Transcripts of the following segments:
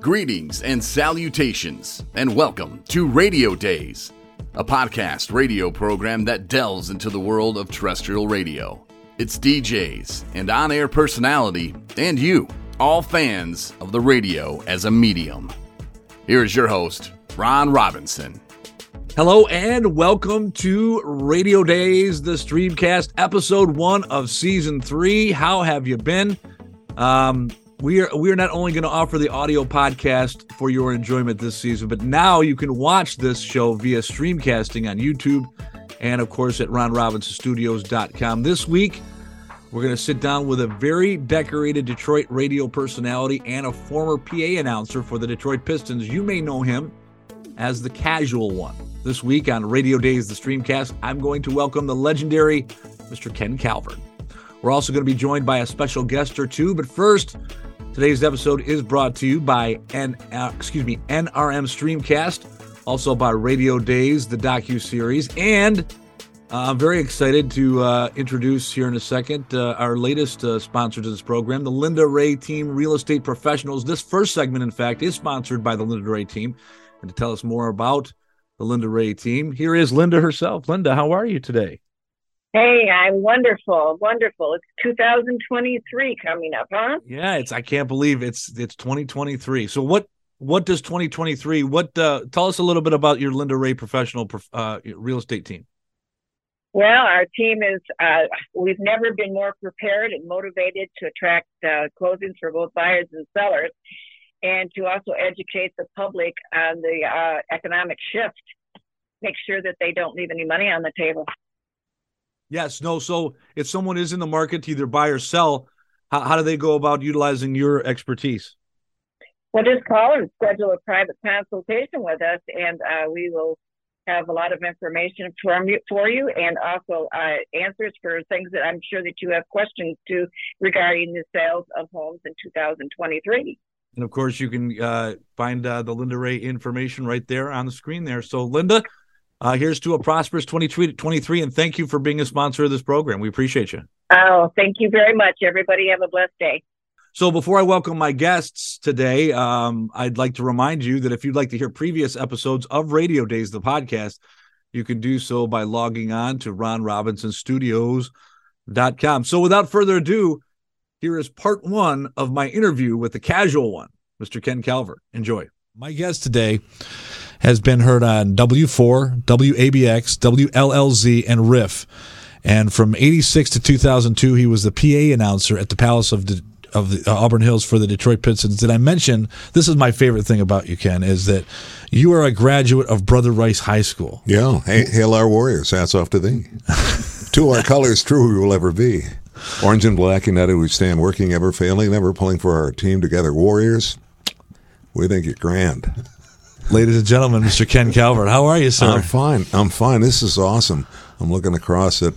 Greetings and salutations, and welcome to Radio Dayz, a podcast radio program that delves into the world of terrestrial radio. It's DJs and on air personality, and you, all fans of the radio as a medium. Here is your host, Ron Robinson. Hello and welcome to Radio Dayz, the Streamcast, episode one of season three. How have you been? Um, we are we are not only going to offer the audio podcast for your enjoyment this season, but now you can watch this show via streamcasting on YouTube and of course at ronrobinsonstudios.com. This week, we're going to sit down with a very decorated Detroit radio personality and a former PA announcer for the Detroit Pistons. You may know him as the casual one. This week on Radio Dayz the Streamcast, I'm going to welcome the legendary Mr. Ken Calvert. We're also going to be joined by a special guest or two, but first, Today's episode is brought to you by N, uh, excuse me, NRM Streamcast, also by Radio Dayz, the docu series, and uh, I'm very excited to uh, introduce here in a second uh, our latest uh, sponsor to this program, the Linda Rea Team Real Estate Professionals. This first segment, in fact, is sponsored by the Linda Rea Team. And to tell us more about the Linda Rea Team, here is Linda herself. Linda, how are you today? Hey, I'm wonderful, wonderful. It's 2023 coming up, huh? Yeah, it's I can't believe it's it's 2023. So what what does 2023 what uh tell us a little bit about your Linda Rea professional uh real estate team. Well, our team is uh we've never been more prepared and motivated to attract uh closings for both buyers and sellers and to also educate the public on the uh economic shift. Make sure that they don't leave any money on the table. Yes, no. So if someone is in the market to either buy or sell, how, how do they go about utilizing your expertise? Well, just call and schedule a private consultation with us, and uh, we will have a lot of information from you, for you and also uh, answers for things that I'm sure that you have questions to regarding the sales of homes in 2023. And of course, you can uh, find uh, the Linda Rea information right there on the screen there. So, Linda, uh, here's to a prosperous 23, and thank you for being a sponsor of this program. We appreciate you. Oh, thank you very much. Everybody have a blessed day. So, before I welcome my guests today, um, I'd like to remind you that if you'd like to hear previous episodes of Radio Dayz, the podcast, you can do so by logging on to ronrobinsonstudios.com. So, without further ado, here is part one of my interview with the casual one, Mr. Ken Calvert. Enjoy. My guest today has been heard on W4, WABX, WLLZ, and Riff. And from 86 to 2002, he was the PA announcer at the Palace of the of the uh, Auburn Hills for the Detroit Pistons. Did I mention this is my favorite thing about you, Ken, is that you are a graduate of Brother Rice High School. Yeah, hail our warriors. Hats off to thee. to our colors, true we will ever be. Orange and black, united we stand, working ever failing, never pulling for our team together. Warriors, we think you're grand ladies and gentlemen, Mr. Ken Calvert. How are you, sir? I'm fine. I'm fine. This is awesome. I'm looking across at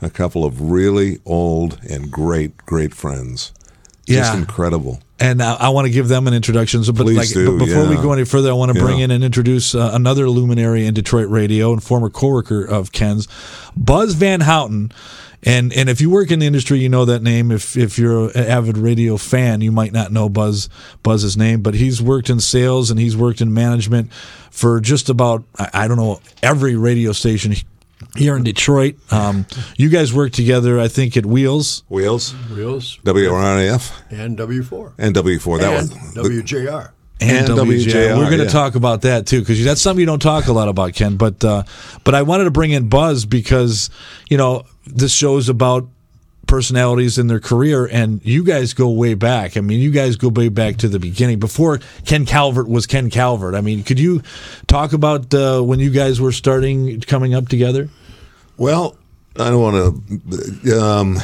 a couple of really old and great, great friends. Just yeah. incredible. And uh, I want to give them an introduction. So, but Please like, do, but before yeah. we go any further, I want to bring yeah. in and introduce uh, another luminary in Detroit radio and former coworker of Ken's, Buzz Van Houten. And and if you work in the industry, you know that name. If if you're an avid radio fan, you might not know Buzz Buzz's name, but he's worked in sales and he's worked in management for just about I, don't know every radio station here in Detroit. Um, you guys work together, I think, at Wheels. Wheels. Wheels. WRNF. And W4. And W4. That and one. WJR and, and WJR. WJR. We're going to yeah. talk about that too because that's something you don't talk a lot about, Ken. But uh, but I wanted to bring in Buzz because you know this show's about personalities in their career, and you guys go way back. I mean, you guys go way back to the beginning before Ken Calvert was Ken Calvert. I mean, could you talk about uh, when you guys were starting coming up together? Well, I don't want to. Um,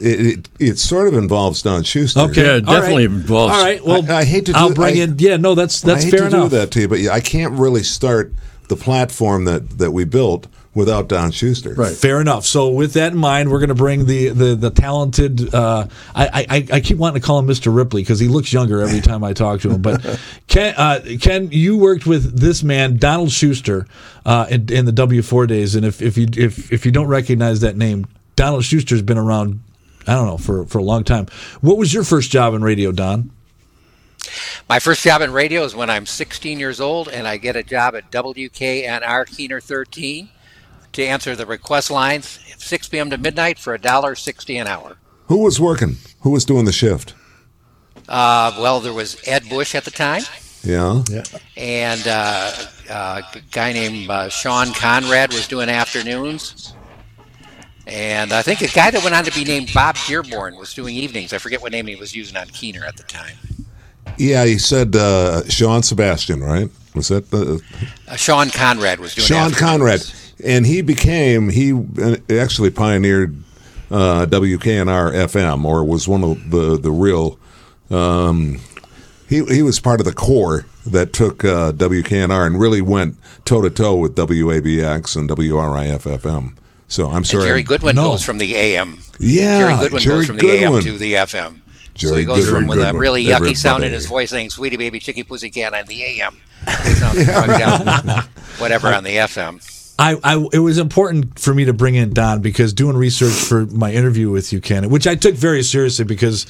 it, it, it, sort of involves Don Schuster. Okay, yeah, definitely right. involves. All right, well, I, I hate to. Do, I'll bring I, in. Yeah, no, that's that's I hate fair to enough. do that to you, but I can't really start the platform that that we built without Don Schuster. Right. Fair enough. So with that in mind, we're going to bring the the the talented. Uh, I, I I keep wanting to call him Mr. Ripley because he looks younger every time I talk to him. But Ken, uh, Ken, you worked with this man, Donald Schuster, uh, in, in the W four days, and if if you if if you don't recognize that name, Donald Schuster's been around I don't know for for a long time. What was your first job in radio, Don? My first job in radio is when I'm 16 years old, and I get a job at WKNR Keener 13 to answer the request lines 6 p.m. to midnight for $1.60 an hour. Who was working? Who was doing the shift? Uh, well, there was Ed Bush at the time, Yeah. Yeah. and uh, uh, a guy named uh, Sean Conrad was doing afternoons. And I think a guy that went on to be named Bob Dearborn was doing evenings. I forget what name he was using on Keener at the time. Yeah, he said uh, Sean Sebastian, right? Was that the Uh, Sean Conrad was doing Sean afternoons. Conrad? And he became he uh, actually pioneered uh, WKNR FM, or was one of the the real. Um, he he was part of the core that took uh, WKNR and really went toe to toe with WABX and WRIF FM. So I'm And sorry, Jerry Goodwin No. goes from the AM. Yeah, Jerry Goodwin Jerry goes from Goodwin. the AM to the FM. so Jerry he goes Goodwin, from with a really yucky sound in his voice saying "Sweetie Baby Chicky Pussycat" on the AM, drugged out, whatever on the FM. I, I it was important for me to bring in Don because doing research for my interview with you, Ken, which I took very seriously because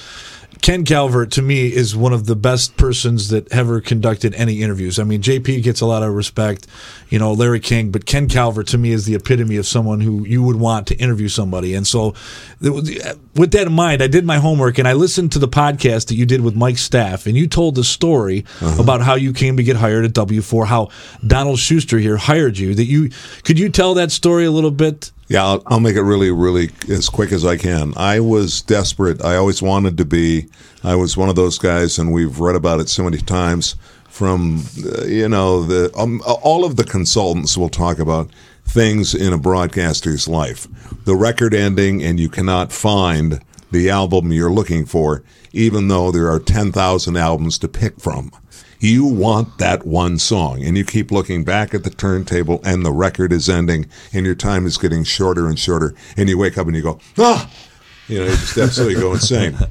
Ken Calvert to me is one of the best persons that ever conducted any interviews. I mean, JP gets a lot of respect, you know, Larry King, but Ken Calvert to me is the epitome of someone who you would want to interview somebody. And so, with that in mind, I did my homework and I listened to the podcast that you did with Mike Staff, and you told the story uh-huh. about how you came to get hired at W4, how Donald Schuster here hired you. That you could you tell that story a little bit? Yeah, I'll, I'll make it really, really as quick as I can. I was desperate. I always wanted to be. I was one of those guys, and we've read about it so many times. From uh, you know the um, all of the consultants will talk about things in a broadcaster's life. The record ending, and you cannot find the album you're looking for, even though there are ten thousand albums to pick from. You want that one song, and you keep looking back at the turntable, and the record is ending, and your time is getting shorter and shorter, and you wake up and you go, ah, you know, you just absolutely go insane.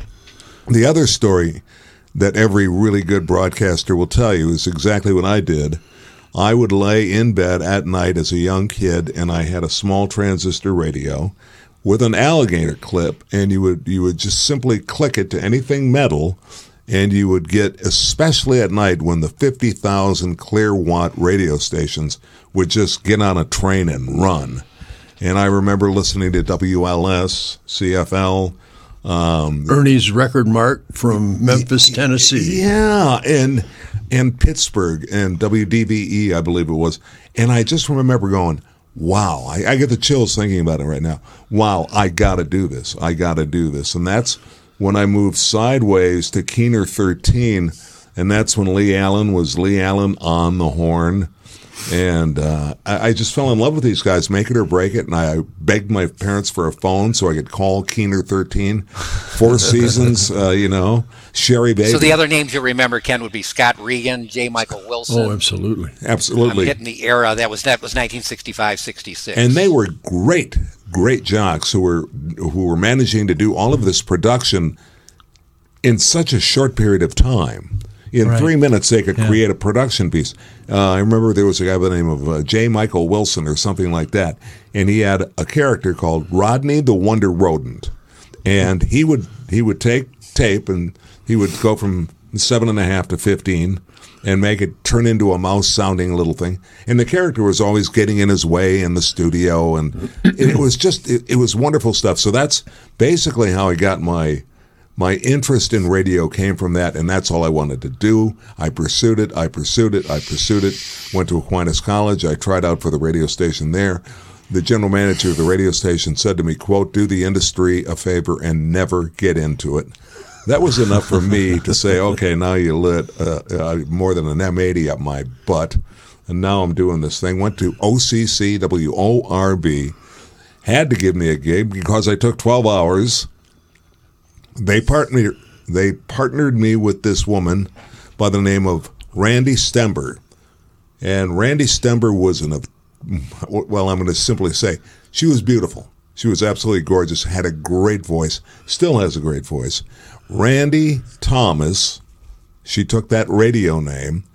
The other story that every really good broadcaster will tell you is exactly what I did. I would lay in bed at night as a young kid, and I had a small transistor radio with an alligator clip, and you would you would just simply click it to anything metal, and you would get, especially at night when the fifty thousand clear watt radio stations would just get on a train and run. And I remember listening to WLS, CFL, um, Ernie's Record Mart from Memphis, Tennessee. Yeah, and and Pittsburgh and WDVE, I believe it was. And I just remember going, "Wow!" I, I get the chills thinking about it right now. Wow, I got to do this. I got to do this. And that's when I moved sideways to Keener 13, and that's when Lee Alan was Lee Alan on the horn. And uh, I, I just fell in love with these guys, make it or break it. And I begged my parents for a phone so I could call Keener 13. Four seasons, uh, you know, Sherry Baby. So the other names you remember, Ken, would be Scott Regen, J. Michael Wilson. Oh, absolutely. I'm Absolutely. hitting the era that was that was 1965, 66. and they were great, great jocks who were who were managing to do all of this production in such a short period of time. In Right. three minutes, they could create a production piece. Uh, I remember there was a guy by the name of uh, J. Michael Wilson or something like that, and he had a character called Rodney the Wonder Rodent, and he would he would take tape and he would go from seven and a half to fifteen, and make it turn into a mouse sounding little thing. And the character was always getting in his way in the studio, and it, was just it, it was wonderful stuff. So that's basically how I got my my interest in radio came from that, and that's all I wanted to do. I pursued it. I pursued it. I pursued it. Went to Aquinas College. I tried out for the radio station there. The general manager of the radio station said to me, "quote Do the industry a favor and never get into it." That was enough for me to say, "Okay, now you lit uh, uh, more than an M80 up my butt." And now I'm doing this thing. Went to OCCWORB, Had to give me a gig because I took 12 hours they partnered they partnered me with this woman by the name of Randy Stember, and Randy Stember was an well, I'm going to simply say she was beautiful. She was absolutely gorgeous. Had a great voice. Still has a great voice. Randy Thomas. She took that radio name,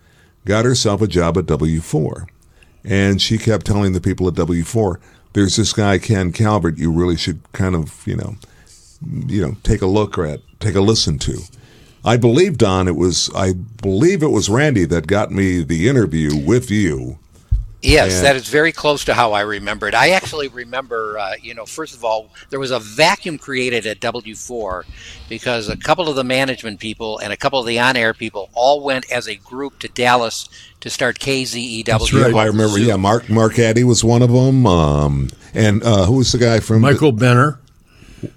got herself a job at W4, and she kept telling the people at W4, "There's this guy Ken Calvert. You really should kind of, you know." You know, take a look at, take a listen to. I believe Don. It was I believe it was Randy that got me the interview with you. Yes, Yeah. that is very close to how I remember it. I actually remember, uh, you know, first of all, there was a vacuum created at W4 because a couple of the management people and a couple of the on air people all went as a group to Dallas to start KZEW. That's right. I remember. Yeah, Mark Mark Addy was one of them. Um, and uh, who was the guy from Michael Benner,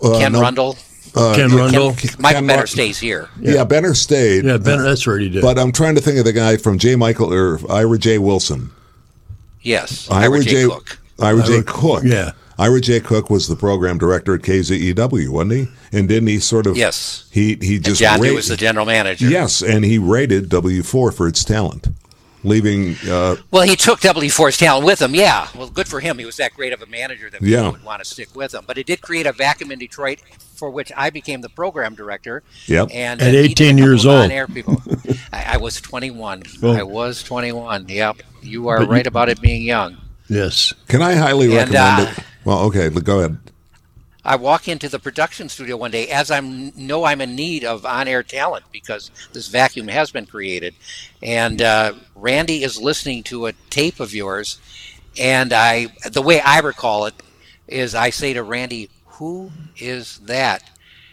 uh, Ken no, Rundle. Ken Rundle. Michael Ken Benner Mar- stays here. Yeah, Benner stayed. Yeah, Benner. That's right. He did. But I'm trying to think of the guy from J. Michael or Ira J. Wilson. Yes. Ira Ira J. J. Cook. Ira J. Ira- Cook. yeah. Ira J. Cook was the program director at KZEW, wasn't he? And didn't he sort of? Yes. He he And just John New ra- was the general manager. Yes, and he rated W4 for its talent, leaving. Uh, Well, he took W4's talent with him. Yeah. Well, good for him. He was that great of a manager that people Yeah. would want to stick with him. But it did create a vacuum in Detroit for which I became the program director. Yep. And At uh, he did a 18 years old. on-air people. I, I was 21. Oh. I was 21. Yep. You are But you- right about it being young. yes. can I highly And, recommend uh, it? Well, okay, go ahead. I walk into the production studio one day as I'm know I'm in need of on-air talent because this vacuum has been created, and uh, Randy is listening to a tape of yours, and I the way I recall it is I say to Randy, "Who is that?"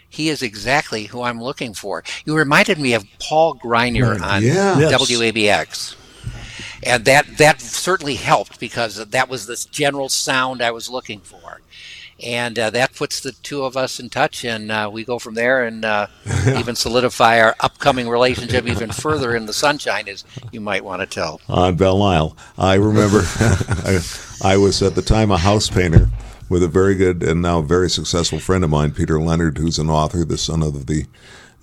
He is exactly who I'm looking for. You reminded me of Paul Greiner on Yeah. Yes. WABX. And that, that certainly helped because that was the general sound I was looking for. And uh, that puts the two of us in touch, and uh, we go from there and uh, even solidify our upcoming relationship even further in the sunshine, as you might want to tell. on Belle Isle. I remember I, I was at the time a house painter with a very good and now very successful friend of mine, Peter Leonard, who's an author, the son of the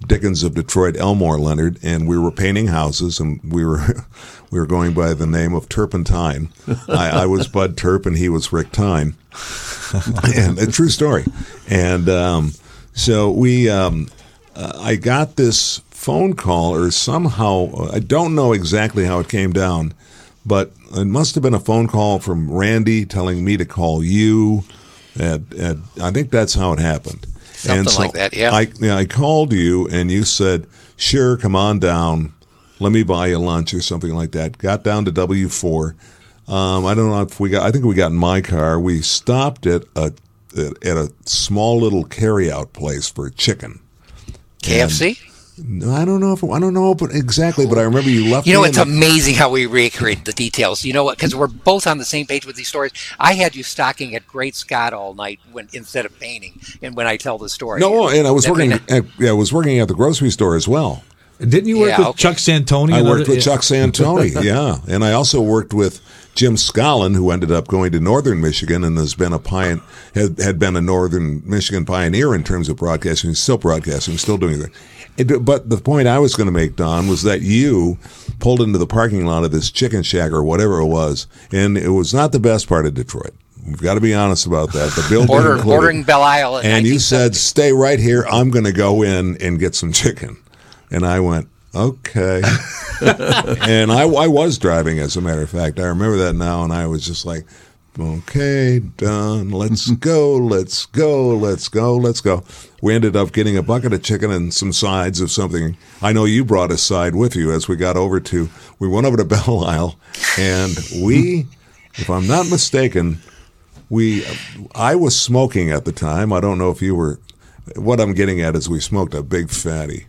Dickens of Detroit, Elmore Leonard, and we were painting houses, and we were we were going by the name of Turpentine. I, I was Bud Turp, and he was Rick Tyne, and a true story. And um, so we, um, uh, I got this phone call, or somehow I don't know exactly how it came down, but it must have been a phone call from Randy telling me to call you. And, and I think that's how it happened. Something like that, yeah. I, yeah, I called you and you said, sure, come on down. Let me buy you lunch or something like that. Got down to W4. Um, I don't know if we got, I think we got in my car. We stopped at a, at a small little carryout place for chicken. KFC? No, I don't know if I don't know but exactly, but I remember you left. You know, me it's in the- amazing how we recreate the details. You know what? Because we're both on the same page with these stories. I had you stocking at Great Scott all night when instead of painting, and when I tell the story. no, and I was That working. At, yeah, I was working at the grocery store as well. Didn't you work Yeah, with okay. Chuck Santoni? I worked other- with Chuck Santoni, yeah, and I also worked with Jim Scollin, who ended up going to Northern Michigan and has been a pion had, had been a Northern Michigan pioneer in terms of broadcasting. He's still broadcasting, still doing that. It, but the point I was going to make, Don, was that you pulled into the parking lot of this chicken shack or whatever it was, and it was not the best part of Detroit. We've got to be honest about that. The building Border, included- bordering Belle Isle. and you said, "Stay right here. I'm going to go in and get some chicken." And I went, "Okay." and I, I was driving, as a matter of fact. I remember that now, and I was just like, "Okay, done. Let's go. Let's go. Let's go. Let's go." We ended up getting a bucket of chicken and some sides of something. I know you brought a side with you as we got over to. We went over to Belle Isle, and we, if I'm not mistaken, we I was smoking at the time. I don't know if you were. What I'm getting at is we smoked a big fatty.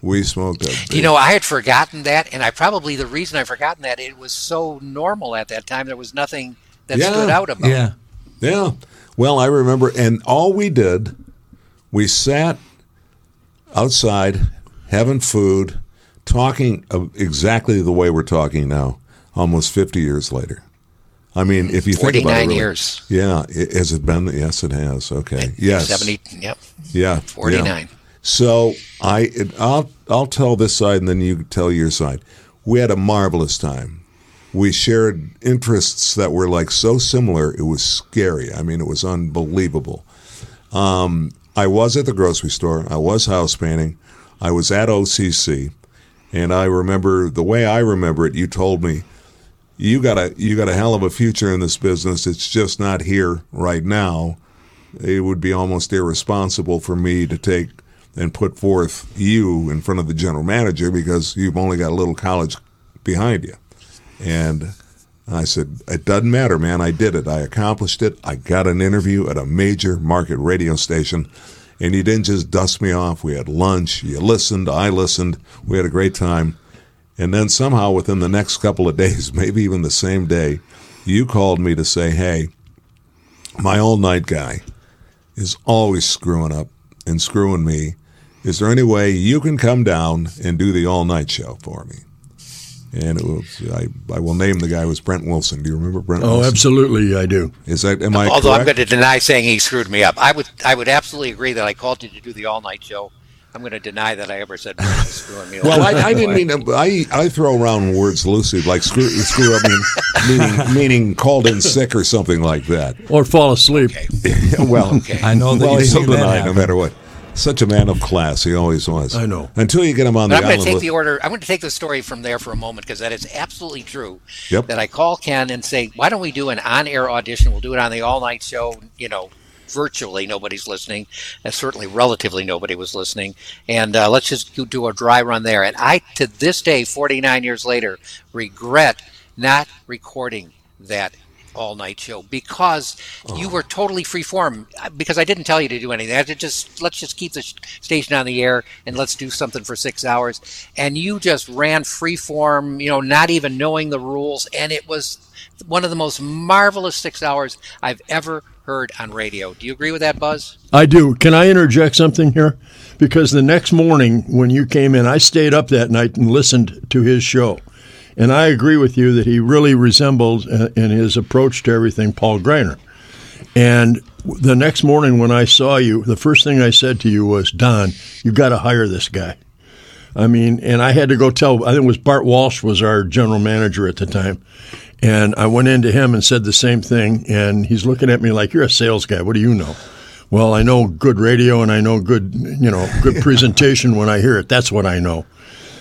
We smoked a. Big, You know, I had forgotten that, and I probably the reason I forgotten that it was so normal at that time. There was nothing that Yeah. stood out about. Yeah. Yeah. Well, I remember, and all we did, we sat outside having food, talking exactly the way we're talking now, almost 50 years later. I mean, if you think about it, really- years. Yeah, i- has it been? Yes, it has. Okay. Yes. Seventy. Yep. Yeah. Forty-nine. yeah. So I, it- I'll, I'll tell this side, and then you tell your side. We had a marvelous time. We shared interests that were like so similar. It was scary. I mean, it was unbelievable. Um, I was at the grocery store. I was house painting. I was at OCC, and I remember the way I remember it. You told me you got a you got a hell of a future in this business. It's just not here right now. It would be almost irresponsible for me to take and put forth you in front of the general manager because you've only got a little college behind you. And I said, It doesn't matter, man. I did it. I accomplished it. I got an interview at a major market radio station. And you didn't just dust me off. We had lunch. You listened. I listened. We had a great time. And then somehow within the next couple of days, maybe even the same day, you called me to say, Hey, my all night guy is always screwing up and screwing me. Is there any way you can come down and do the all night show for me? And it was, I, I will name the guy was Brent Wilson. Do you remember Brent? Oh, Wilson? absolutely, I do. Is that am I? Although correct? I'm going to deny saying he screwed me up. I would I would absolutely agree that I called you to do the all night show. I'm going to deny that I ever said Brent was screwing me. Up. well. I, I didn't mean. I I throw around words loosely, like screw screw up, mean, meaning meaning called in sick or something like that. Or fall asleep. well, I know that well, you've he's seen that benign no matter what. Such a man of class, he always was. I know. Until you get him on the But I'm going to take with- the order. I'm going to take the story from there for a moment because that is absolutely true. Yep. That I call Ken and say, "Why don't we do an on-air audition? We'll do it on the all-night show. You know, virtually nobody's listening, and certainly relatively nobody was listening. And uh, let's just do- do a dry run there." And I, to this day, 49 years later, regret not recording that all night show because you oh. were totally free form because I didn't tell you to do anything. I had to just let's just keep the station on the air and let's do something for 6 hours and you just ran free form, you know, not even knowing the rules and it was one of the most marvelous 6 hours I've ever heard on radio. Do you agree with that Buzz? I do. Can I interject something here? Because the next morning when you came in, I stayed up that night and listened to his show. And I agree with you that he really resembled uh, in his approach to everything Paul Greiner. And the next morning when I saw you, the first thing I said to you was, Don, you got to hire this guy. I mean, and I had to go tell, I think it was Bart Walsh was our general manager at the time. And I went into him and said the same thing. And he's looking at me like, you're a sales guy. What do you know? Well, I know good radio and I know good, you know, good presentation when I hear it. That's what I know.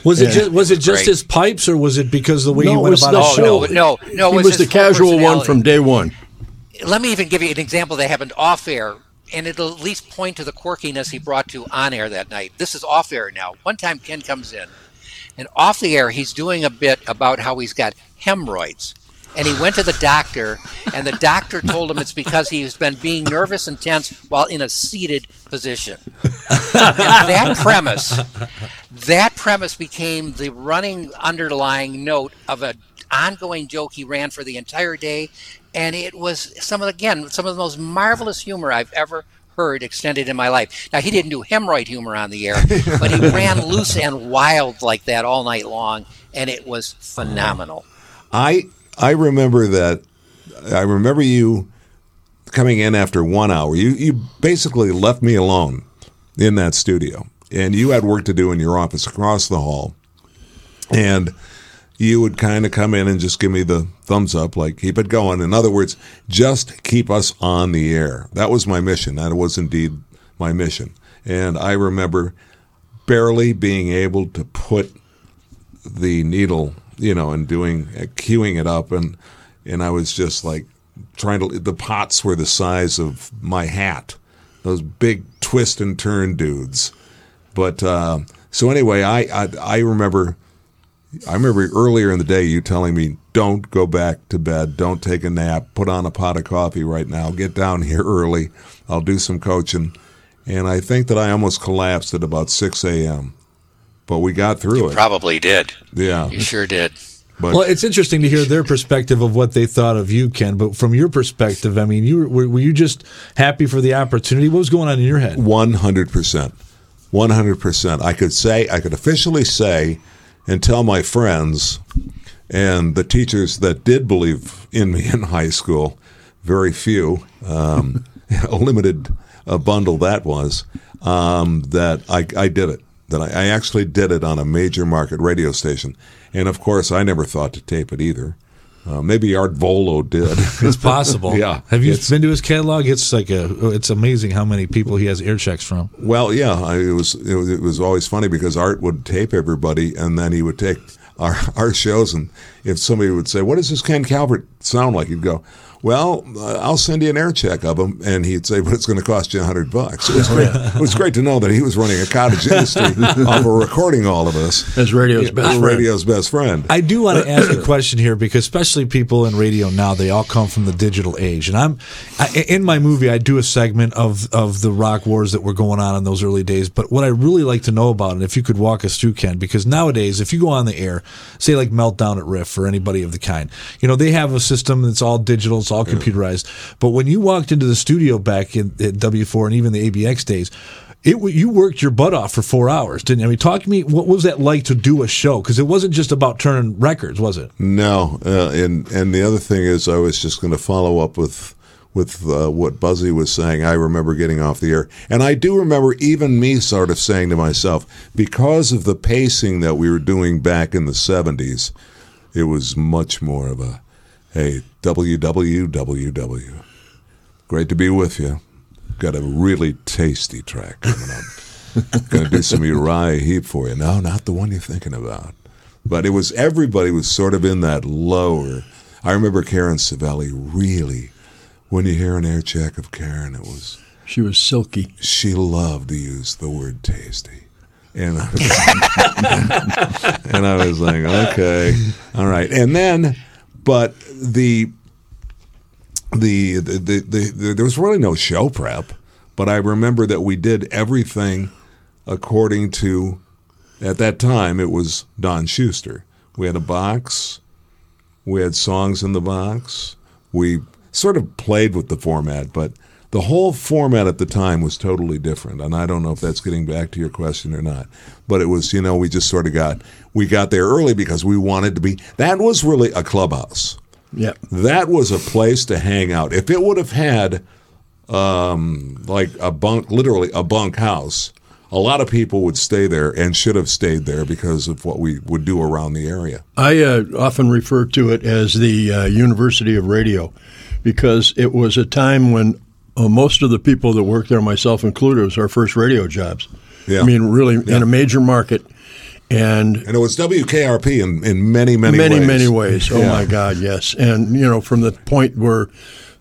Was it Yeah. just was it just Great. his pipes, or was it because of the way No, he it went was about the his Oh, show? no, no, no. it he was was the casual one from day one. let me even give you an example that happened off air, and it'll at least point to the quirkiness he brought to on air that night. This is off air now. One time Ken comes in, and off the air, he's doing a bit about how he's got hemorrhoids. And he went to the doctor, and the doctor told him it's because he's been being nervous and tense while in a seated position. that premise, that premise became the running underlying note of an ongoing joke he ran for the entire day, and it was some of again some of the most marvelous humor I've ever heard extended in my life. Now he didn't do hemorrhoid humor on the air, but he ran loose and wild like that all night long, and it was phenomenal. I I remember that. I remember you coming in after one hour. You you basically left me alone in that studio, and you had work to do in your office across the hall, and you would kind of come in and just give me the thumbs up, like keep it going. In other words, just keep us on the air. That was my mission. That was indeed my mission. And I remember barely being able to put the needle, you know, and doing uh, queuing it up, and and I was just like trying to. The pots were the size of my hat, those big twist and turn dudes. But uh, so anyway, I, I I remember. I remember earlier in the day you telling me, "Don't go back to bed. Don't take a nap. Put on a pot of coffee right now. Get down here early. I'll do some coaching." And I think that I almost collapsed at about six a.m. But we got through it. Probably did. Yeah. You sure did. But Well, it's interesting to hear their perspective of what they thought of you, Ken. But from your perspective, I mean, you were, were you just happy for the opportunity? What was going on in your head? One hundred percent, one hundred percent. I could say, I could officially say, and tell my friends and the teachers that did believe in me in high school, very few, um, a limited uh, bundle that was, um, that I, I did it. That I, I actually did it on a major market radio station, and of course, I never thought to tape it either. Uh, maybe Art Vuolo did. It's possible. Yeah. Have you been to his catalog? It's like a. It's amazing how many people he has air checks from. Well, yeah, I, it was it was it was always funny because Art would tape everybody, and then he would take our our shows, and if somebody would say, "What does this Ken Calvert sound like. He'd go, "Well, uh, I'll send you an air check of them," and he'd say, "But it's going to cost you a hundred bucks." It was great. It was great to know that he was running a cottage industry off of recording all of us As radio's best friend. radio's best friend. I do want to ask a question here because especially people in radio now, they all come from the digital age. And I'm I, in my movie, I do a segment of of the rock wars that were going on in those early days. But what I really like to know about, and if you could walk us through, Ken, because nowadays, if you go on the air, say like Meltdown at Riff or anybody of the kind, you know they have a system that's all digital, it's all computerized. But when you walked into the studio back in at W4 and even the ABX days. It, you worked your butt off for four hours, didn't you? I mean, talk to me. What was that like to do a show? Because it wasn't just about turning records, was it? No, uh, and and the other thing is, I was just going to follow up with with uh, what Buzzy was saying. I remember getting off the air, and I do remember even me sort of saying to myself, because of the pacing that we were doing back in the '70s, it was much more of a, hey, www. Great to be with you. Got a really tasty track coming up. Going to do some Uriah Heep for you. No, not the one you're thinking about. But it was everybody was sort of in that lower. I remember Karen Savelli really. When you hear an air check of Karen, it was She was silky. she loved to use the word tasty. And I was, and I was like, okay, all right. And then, but the the, the, the, the, the there was really no show prep, but I remember that we did everything according to at that time it was Don Schuster. We had a box, we had songs in the box. We sort of played with the format, but the whole format at the time was totally different. And I don't know if that's getting back to your question or not. But it was, you know, we just sort of got we got there early because we wanted to be that was really a clubhouse. Yeah. That was a place to hang out. If it would have had um, like a bunk, literally a bunk house, a lot of people would stay there and should have stayed there because of what we would do around the area. I uh, often refer to it as the uh, University of Radio because it was a time when uh, most of the people that worked there, myself included, was our first radio jobs. Yeah. I mean, really in a major market. And And it was WKRP in, in many, many, many, ways. many ways. Oh Yeah. my God, yes. And you know, from the point where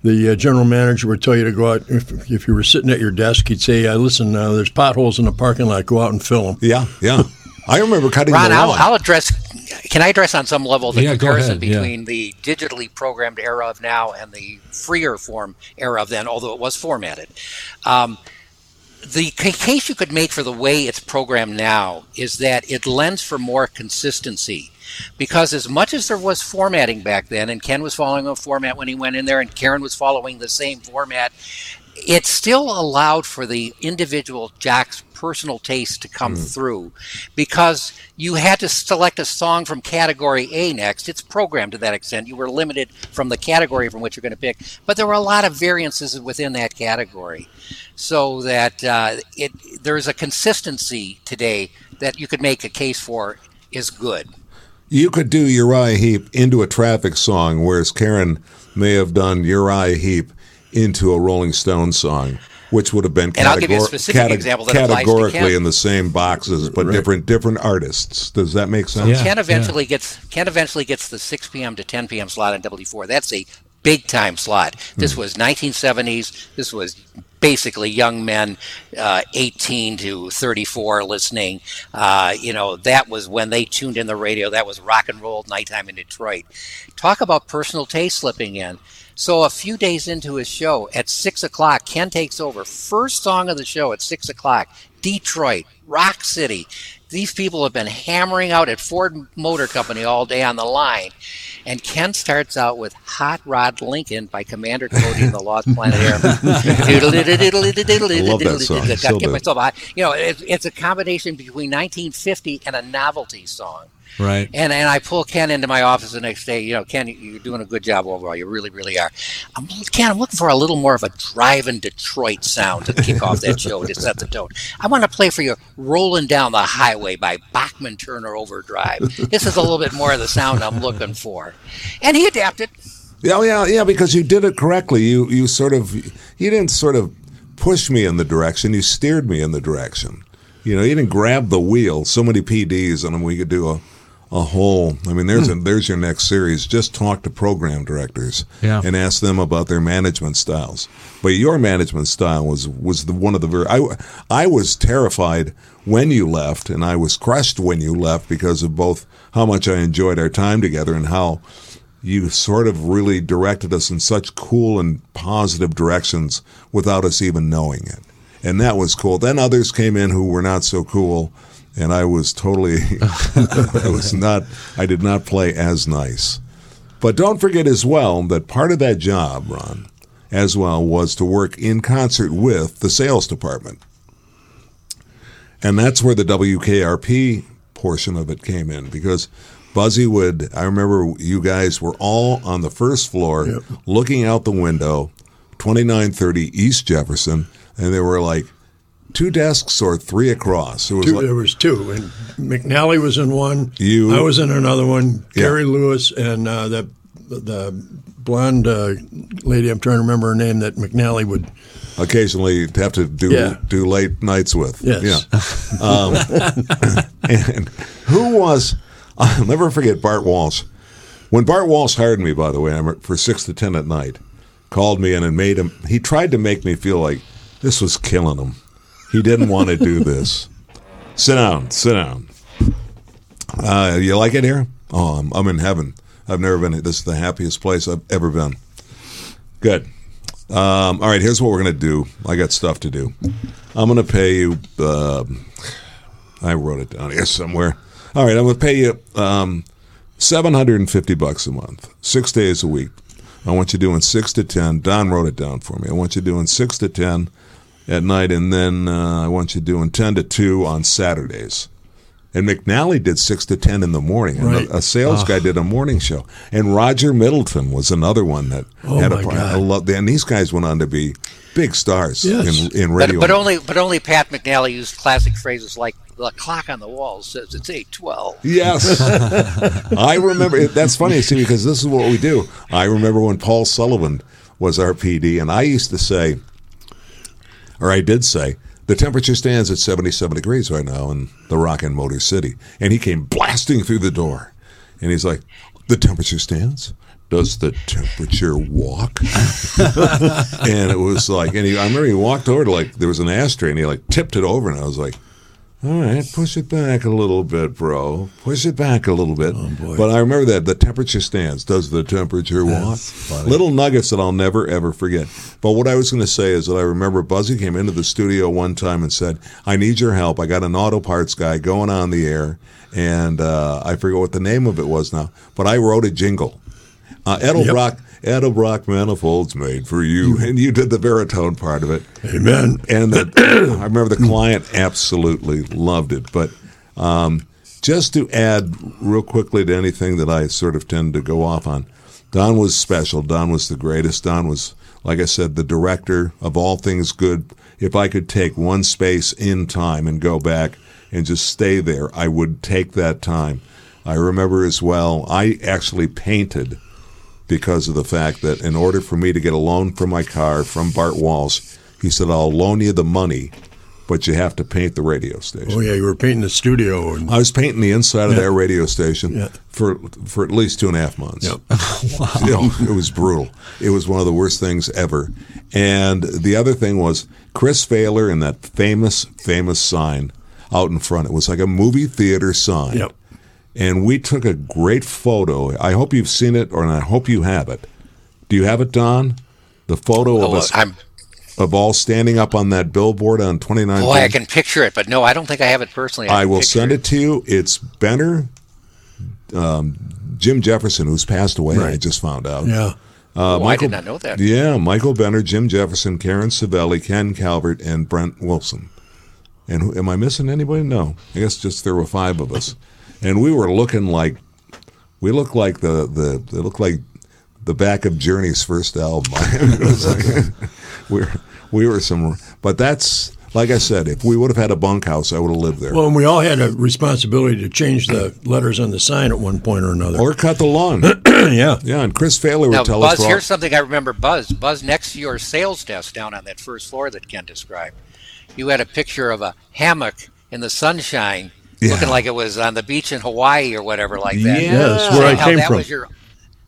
the uh, general manager would tell you to go out, if, if you were sitting at your desk, he'd say, uh, "Listen, uh, there's potholes in the parking lot. Go out and fill them." Yeah, yeah. I remember cutting Ron, the I'll, lawn. I'll address. Can I address on some level the Yeah, comparison ahead, yeah. between the digitally programmed era of now and the freer form era of then, although it was formatted? Um, the case you could make for the way it's programmed now is that it lends for more consistency. Because as much as there was formatting back then, and Ken was following a format when he went in there, and Karen was following the same format, it still allowed for the individual Jack's personal taste to come through because you had to select a song from category A next. It's programmed to that extent. You were limited from the category from which you're going to pick, but there were a lot of variances within that category. So that uh, it there's a consistency today that you could make a case for is good. You could do Uriah Heep into a traffic song, whereas Karen may have done Uriah Heep into a Rolling Stone song, which would have been And I'll give you a categor- specific cate- example that applies to categorically in the same boxes, but different different artists. Does that make sense? Yeah. Ken eventually gets Ken eventually gets the 6 p.m. to 10 p.m. slot on W4. That's a big time slot. This was 1970s. This was basically young men, uh, 18 to 34, listening. Uh, you know, that was when they tuned in the radio. That was rock and roll nighttime in Detroit. Talk about personal taste slipping in. So a few days into his show, at six o'clock, Ken takes over. First song of the show at six o'clock. Detroit, Rock City. These people have been hammering out at Ford Motor Company all day on the line. And Ken starts out with Hot Rod Lincoln by Commander Cody and the Lost Planet Airmen. I love that song. Got Still to get do. myself hot. You know, it's, it's a combination between 1950 and a novelty song. Right. And and I pull Ken into my office the next day. You know, Ken, you're doing a good job overall. You really, really are. I'm Ken. I'm looking for a little more of a drive-in Detroit sound to kick off that show to set the tone. I want to play for you "Rolling Down the Highway" by Bachman Turner Overdrive. This is a little bit more of the sound I'm looking for, and he adapted. Yeah, yeah, yeah. Because you did it correctly. You you sort of you didn't sort of push me in the direction. You steered me in the direction. You know, you didn't grab the wheel. So many PDs, and we could do a a whole. I mean, there's hmm. a, there's your next series. Just talk to program directors Yeah. and ask them about their management styles. But your management style was was the one of the very. I I was terrified when you left, and I was crushed when you left because of both how much I enjoyed our time together and how you sort of really directed us in such cool and positive directions without us even knowing it. And that was cool. Then others came in who were not so cool, and I was totally, I was not, I did not play as nice. But don't forget as well that part of that job, Ron, as well, was to work in concert with the sales department. And that's where the WKRP portion of it came in because Buzzy would, I remember you guys were all on the first floor looking out the window, 2930 East Jefferson, and they were like two desks or three across. It was Two, like, there was two, and McNally was in one. You- I was in another one. Yeah. Gary Lewis and uh, the the blonde uh, lady. I'm trying to remember her name. That McNally would. occasionally have to do Yeah. do late nights with. Yes. Yeah. Um, and who was? I'll never forget Bart Walsh. When Bart Walsh hired me, by the way, I'm for six to ten at night, called me in and made him. He tried to make me feel like this was killing him. He didn't want to do this. Sit down. Sit down. Uh, you like it here? Oh, I'm, I'm in heaven. I've never been. This is the happiest place I've ever been. Good. Um, all right, here's what we're going to do. I got stuff to do. I'm going to pay you. Uh, I wrote it down here somewhere. All right, I'm going to pay you um, 750 bucks a month, six days a week. I want you doing six to ten. Don wrote it down for me. I want you doing six to ten at night, and then uh, I want you doing ten to two on Saturdays. And McNally did six to ten in the morning. And Right. a, a sales guy did a morning show. And Roger Middleton was another one that Oh, had a my part. I love, and these guys went on to be big stars Yes. in, in radio. but only but only Pat McNally used classic phrases like the clock on the wall says it's eight twelve. Yes, I remember. That's funny, see, because this is what we do. I remember when Paul Sullivan was our PD, and I used to say, or I did say, the temperature stands at 77 degrees right now in the Rock and Motor City, and he came blasting through the door, and he's like, "The temperature stands." Does the temperature walk? and it was like, and he, I remember he walked over to like there was an ashtray, and he like tipped it over, and I was like, all right, push it back a little bit, bro. Push it back a little bit. boy. But I remember that the temperature stands. Does the temperature walk? Little nuggets that I'll never ever forget. But what I was going to say is that I remember Buzzy came into the studio one time and said, "I need your help. I got an auto parts guy going on the air, and uh, I forget what the name of it was now, but I wrote a jingle. Uh, Edelbrock, Edelbrock manifolds made for you, and you did the baritone part of it." Amen. and the, I remember the client absolutely loved it. But um, just to add real quickly to anything that I sort of tend to go off on, Don was special. Don was the greatest. Don was, like I said, the director of all things good. If I could take one space in time and go back and just stay there, I would take that time. I remember as well, I actually painted because of the fact that in order for me to get a loan for my car from Bart Walsh, he said, I'll loan you the money, but you have to paint the radio station. Oh yeah, you were painting the studio, and I was painting the inside of that radio station Yeah. for for at least two and a half months. Yep. You know, it was brutal. It was one of the worst things ever. And the other thing was Chris Failer and that famous, famous sign out in front. It was like a movie theater sign. Yep. And we took a great photo. I hope you've seen it, or I hope you have it. Do you have it, Don? The photo of Oh, us I'm of all standing up on that billboard on 29. boy, I can picture it, but no, I don't think I have it personally. I can will send it to you. It's Benner, um, Jim Jefferson, who's passed away. I just found out. yeah, Uh, Oh, I did not know that. Yeah, Michael Benner, Jim Jefferson, Karen Savelli, Ken Calvert, and Brent Wilson. And who, am I missing anybody? No. I guess just there were five of us, and we were looking like we looked like the the they looked like the back of Journey's first album. Like- we were we were some, but that's like I said. If we would have had a bunkhouse, I would have lived there. Well, and we all had a responsibility to change the letters on the sign at one point or another. or cut the lawn. yeah, yeah, and Chris Failer would Now, tell us. Buzz, for all- here's something I remember. Buzz, Buzz, next to your sales desk down on that first floor that Ken described, you had a picture of a hammock in the sunshine Yeah. looking like it was on the beach in Hawaii or whatever like that. Yeah. Yeah, that's where I How came that from. was your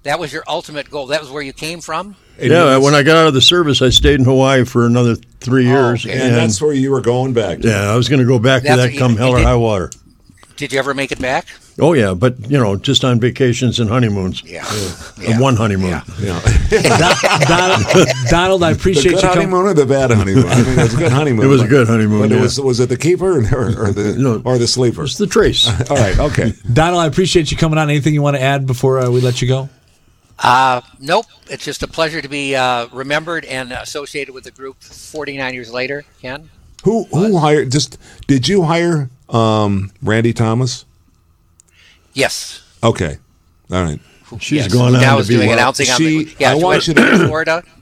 that was your ultimate goal. That was where you came from. And yeah, you- when I got out of the service, I stayed in Hawaii for another three oh, years, okay. and, and, that's where you were going back. To. yeah, I was going to go back to that you- come you hell or did- high water. Did you ever make it back? Oh yeah, but you know, just on vacations and honeymoons. Yeah. And one honeymoon. Yeah. Yeah. Donald, Donald, I the appreciate good you coming. honeymoon or the bad honeymoon? I mean, it was a good honeymoon. It was a good honeymoon, But yeah. it was was it the keeper or, or the No. or the sleeper? It's the trace. All right. Okay. Donald, I appreciate you coming on. Anything you want to add before uh, we let you go? Uh, nope. It's just a pleasure to be uh, remembered and associated with the group 49 years later, Ken. Who who hired? Just did you hire um, Randy Thomas? Yes. Okay. All right. She's yes. gone on now is doing well, announcing on she- the yeah. I want you to- to Florida.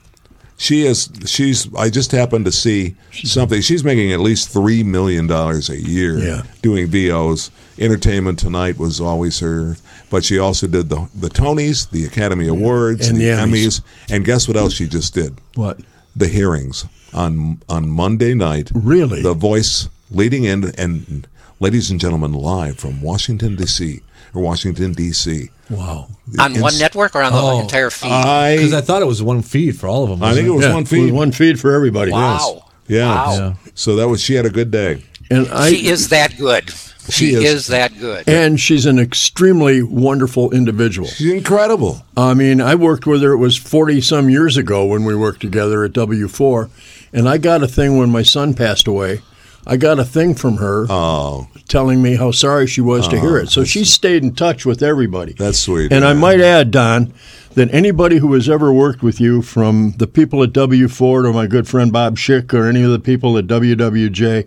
She is. She's. I just happened to see something. She's making at least three million dollars a year Yeah. doing VOs. Entertainment Tonight was always her, but she also did the the Tonys, the Academy Awards, And the the Emmys. Emmys. and guess what else she just did? What? The hearings on on Monday night. Really? The Voice leading in, and ladies and gentlemen, live from Washington D.C. or Washington D.C. Wow. On one network or on the Oh. entire feed? Because I I thought it was one feed for all of them. I think it was Yeah, one with feed. one feed for everybody. wow. Yeah. Wow. Yeah. So that was she had a good day. And I she is that good. She, She is. is. that good. and she's an extremely wonderful individual. She's incredible. I mean, I worked with her. It was forty some years ago when we worked together at W four, and I got a thing when my son passed away. I got a thing from her Oh, telling me how sorry she was to hear oh, it. So she stayed in touch with everybody. that's sweet. And I might add, Don, that anybody who has ever worked with you, from the people at W4 to my good friend Bob Schick or any of the people at WWJ,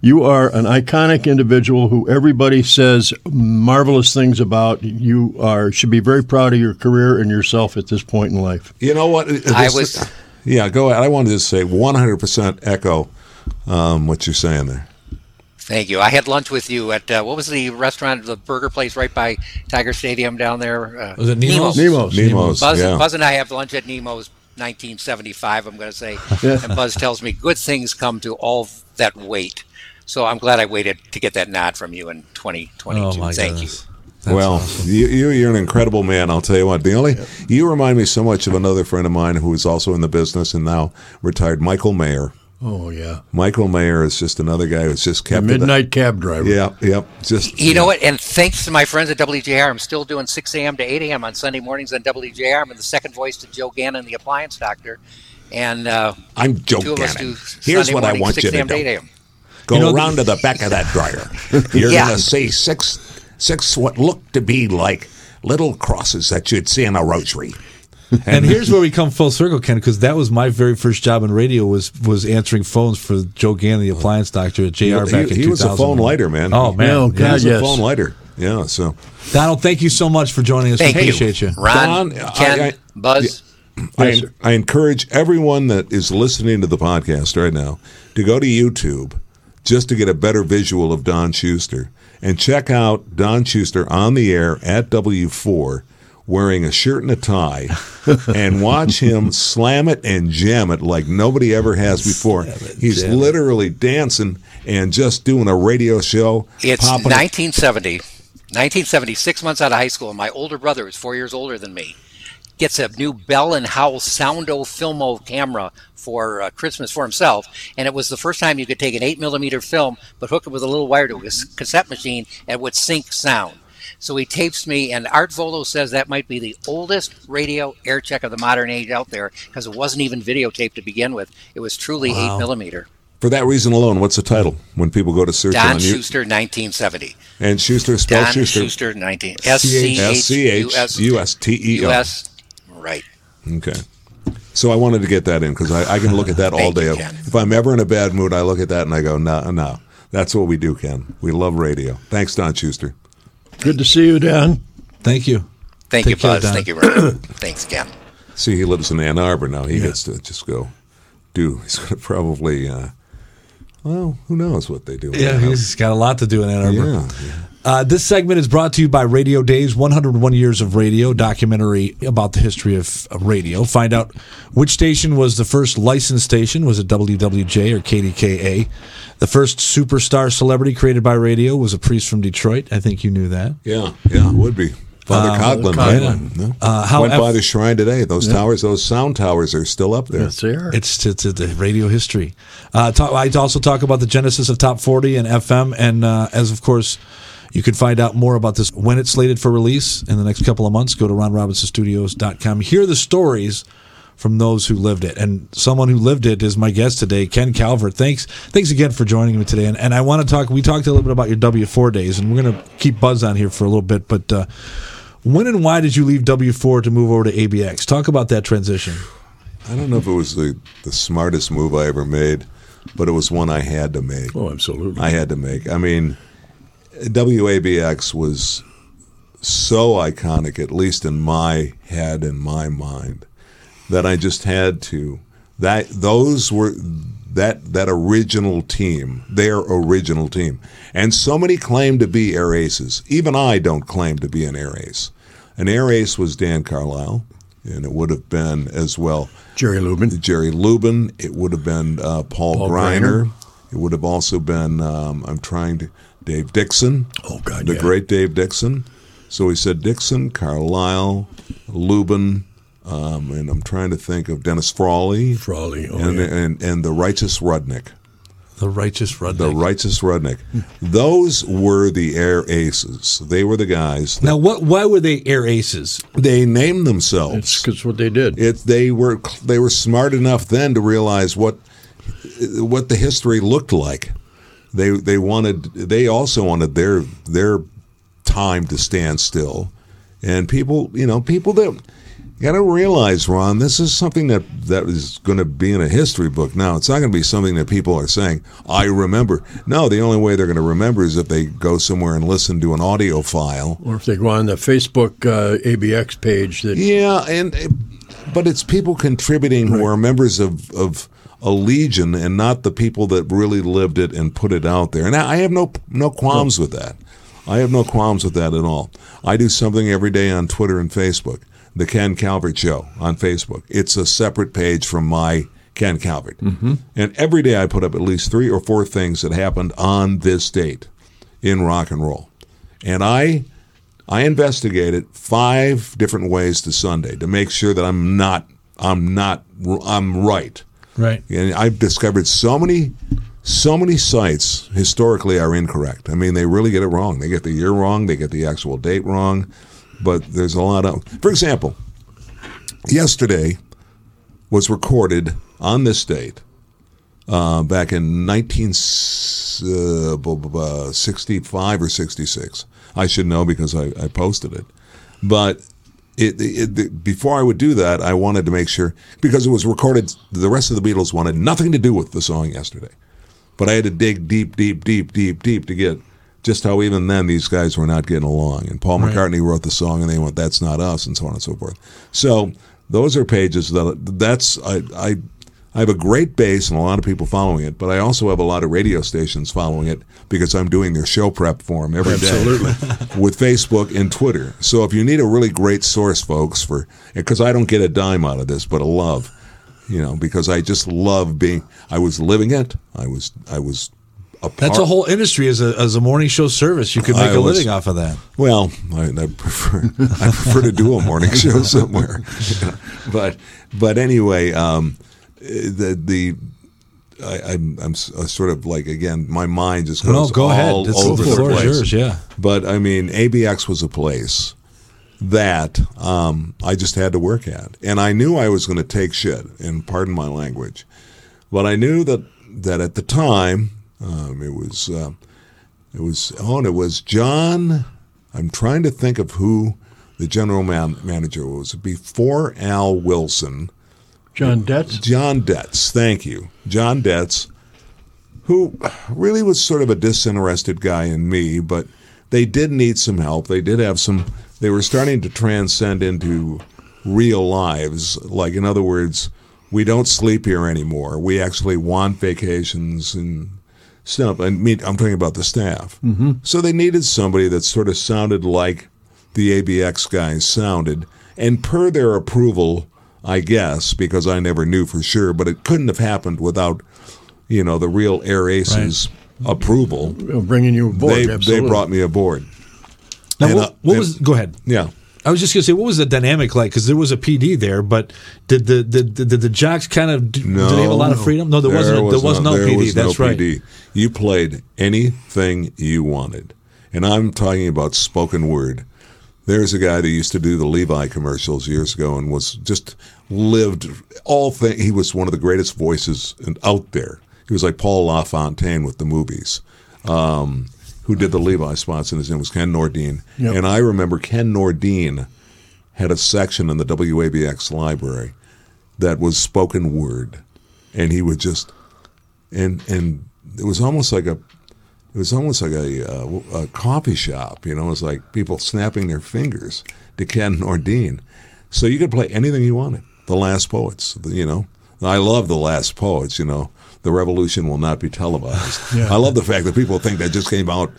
you are an iconic individual who everybody says marvelous things about. You are should be very proud of your career and yourself at this point in life. You know what? I was- Yeah, go ahead. I wanted to say 100% echo um, what you're saying there. Thank you. I had lunch with you at uh, what was the restaurant, the burger place right by Tiger Stadium down there? Uh, Was it Nemo's? Nemo's. Nemo's. Buzz, yeah. Buzz and I have lunch at Nemo's 1975, I'm going to say. And Buzz tells me good things come to all that wait. So I'm glad I waited to get that nod from you in 2022. Oh my Thank goodness. well, you, you, you're an incredible man. I'll tell you what. The only you remind me so much of another friend of mine who is also in the business and now retired, Michael Mayer. Oh yeah, Michael Mayer is just another guy who's just the kept the- midnight cab driver. Yeah, yep. Just You know what? And thanks to my friends at WJR, I'm still doing 6 a.m. to 8 a.m. on Sunday mornings on WJR. I'm the second voice to Joe Gannon, the appliance doctor. And uh, I'm Joe two of us Gannon. do Here's Sunday what I want 6 you to a.m. to 8 do. a.m. Go You know, the- around to the back of that dryer. You're Yeah. going to see six, six what look to be like little crosses that you'd see in a rosary. And here's where we come full circle, Ken, because that was my very first job in radio was was answering phones for Joe Gannon, the appliance doctor at JR He, back in he 2000. was a phone lighter, man. Oh man, Oh, He was yes. a phone lighter. Yeah, so Donald, thank you so much for joining us. Thank we you. appreciate you. Ron, Don, Ken, I- Buzz. I, I encourage everyone that is listening to the podcast right now to go to YouTube just to get a better visual of Don Schuster and check out Don Schuster on the air at W4 wearing a shirt and a tie and watch him slam it and jam it like nobody ever has before. He's literally dancing and just doing a radio show. It's popping- 1970. 1970, six months out of high school. and My older brother is four years older than me. Gets a new Bell and Howell Soundo Filmo camera for uh, Christmas for himself, and it was the first time you could take an eight millimeter film, but hook it with a little wire to a cassette machine and it would sync sound. So he tapes me, and Art Vuolo says that might be the oldest radio air check of the modern age out there because it wasn't even videotaped to begin with. It was truly eight millimeter. For that reason alone, what's the title when people go to search Don on you? Schuster, 1970. And Schuster, spell Don Schuster. Schuster, 19. S C H U S U S T E U R. S. Right. Okay. So I wanted to get that in because I, I can look at that all day. you, If I'm ever in a bad mood, I look at that and I go, no, no. That's what we do, Ken. We love radio. Thanks, Don Schuster. Good to see you, Dan. Thank you. Thank Take you, care, Buzz. Don. Thank you, Ron. Thanks, again. See, he lives in Ann Arbor now. He gets to just go do. He's going to probably uh, Well, who knows what they do? Yeah, he's got a lot to do in Ann Arbor. yeah. yeah. Uh, this segment is brought to you by Radio Dayz 101 Years of Radio, documentary about the history of, of radio. Find out which station was the first licensed station. Was it WWJ or KDKA? The first superstar celebrity created by radio was a priest from Detroit. I think you knew that. Yeah, yeah, it would be. Father Uh, Coughlin, Coughlin. right? No? Uh, how Went by the shrine today. Those towers, those sound towers are still up there. Yes, they are. It's to, to the radio history. Uh, talk, I also talk about the genesis of Top 40 and FM, and uh, as of course, you can find out more about this when it's slated for release in the next couple of months. Go to ronrobinsonstudios.com. Hear the stories from those who lived it, and someone who lived it is my guest today, Ken Calvert. Thanks, thanks again for joining me today. And, and I want to talk. We talked a little bit about your W four days, and we're going to keep Buzz on here for a little bit, but. Uh, when and why did you leave W4 to move over to ABX? Talk about that transition. I don't know if it was the, the smartest move I ever made, but it was one I had to make. Oh, absolutely. I had to make. I mean, WABX was so iconic, at least in my head and my mind, that I just had to. That those were that that original team, their original team, and so many claim to be air aces. Even I don't claim to be an air ace. An air ace was Dan Carlisle, and it would have been as well Jerry Lubin. Jerry Lubin. It would have been uh, Paul, Paul Griner. Greiner. It would have also been um, I'm trying to Dave Dixon. Oh, God, the yeah. great Dave Dixon. So he said Dixon, Carlisle, Lubin, um, and I'm trying to think of Dennis Frawley Frawley. Oh, and, yeah. and and the righteous Rudnick. The righteous Rudnick. The righteous Rudnick. Hmm. Those were the air aces. They were the guys. Now, what? Why were they air aces? They named It's themselves. because what they did. it they were they were smart enough then to realize what what the history looked like. They they wanted they also wanted their their time to stand still, and people you know people that you got to realize Ron this is something that that is going to be in a history book now. It's not going to be something that people are saying I remember. No, the only way they're going to remember is if they go somewhere and listen to an audio file or if they go on the Facebook uh, ABX page that Yeah, and but it's people contributing who are members of of a legion and not the people that really lived it and put it out there. And I have no no qualms with that. I have no qualms with that at all. I do something every day on Twitter and Facebook. The Ken Calvert Show on Facebook. It's a separate page from my Ken Calvert. Mm-hmm. And every day I put up at least three or four things that happened on this date in rock and roll. And I I investigated five different ways to Sunday to make sure that I'm not I'm not I'm right. Right. And I've discovered so many so many sites historically are incorrect. I mean, they really get it wrong. They get the year wrong, they get the actual date wrong, but there's a lot of For example, yesterday was recorded on this date uh, back in 1965 or 66. I should know because I, I posted it. But it, it, it, before I would do that, I wanted to make sure, because it was recorded, the rest of the Beatles wanted nothing to do with the song yesterday. But I had to dig deep, deep, deep, deep, deep to get just how even then these guys were not getting along. And Paul McCartney wrote the song and they went, that's not us, and so on and so forth. So those are pages that that's, I, I, I have a great base and a lot of people following it, but I also have a lot of radio stations following it because I'm doing their show prep for them every day Absolutely. with Facebook and Twitter. So if you need a really great source, folks, for because I don't get a dime out of this, but a love, you know, because I just love being. I was living it. I was. I was. That's a whole industry as a as a morning show service. You could make I a was- living off of that. Well, I, I prefer I prefer to do a morning show somewhere, but but anyway, um, the the I, I'm I'm uh, sort of like again, my mind just goes No, go all ahead. It's, over the the floor is place. yours. Yeah. But I mean, ABX was a place that um, I just had to work at, and I knew I was going to take shit. And pardon my language, but I knew that that at the time um, it was uh, it was oh, and it was John. I'm trying to think of who the general man, manager was before Al Wilson. John Detz. John Detz, thank you. John Detz, who really was sort of a disinterested guy in me, but they did need some help. They did have some, they were starting to transcend into real lives. Like, in other words, we don't sleep here anymore. We actually want vacations and stuff. I mean, I'm talking about the staff. Mm-hmm. So they needed somebody that sort of sounded like the ABX guys sounded, and per their approval, I guess, because I never knew for sure, but it couldn't have happened without, you know, the real Air Aces approval. Bringing you aboard. They, they brought me aboard. Now, And, what, uh, what and- was? Go ahead. Yeah. I was just gonna say, what was the dynamic like? Because there was a PD there, but did the did, did, did the jocks kind of did No, they have a lot of freedom? No, there, wasn't. was there was not- no there PD. was That's no right. PD. You played anything you wanted, and I'm talking about spoken word. There's a guy that used to do the Levi commercials years ago, and was just lived all thing. He was one of the greatest voices out there. He was like Paul LaFontaine with the movies. Um, who did the Levi spots, and his name was Ken Nordine. Yep. And I remember Ken Nordine had a section in the WABX library that was spoken word, and he would just and and it was almost like a it was almost like a, uh, a coffee shop, you know. It was like people snapping their fingers to Ken Nordine. So you could play anything you wanted. The Last Poets, you know. I love The Last Poets, you know. The revolution will not be televised. I love the fact that people think that just came out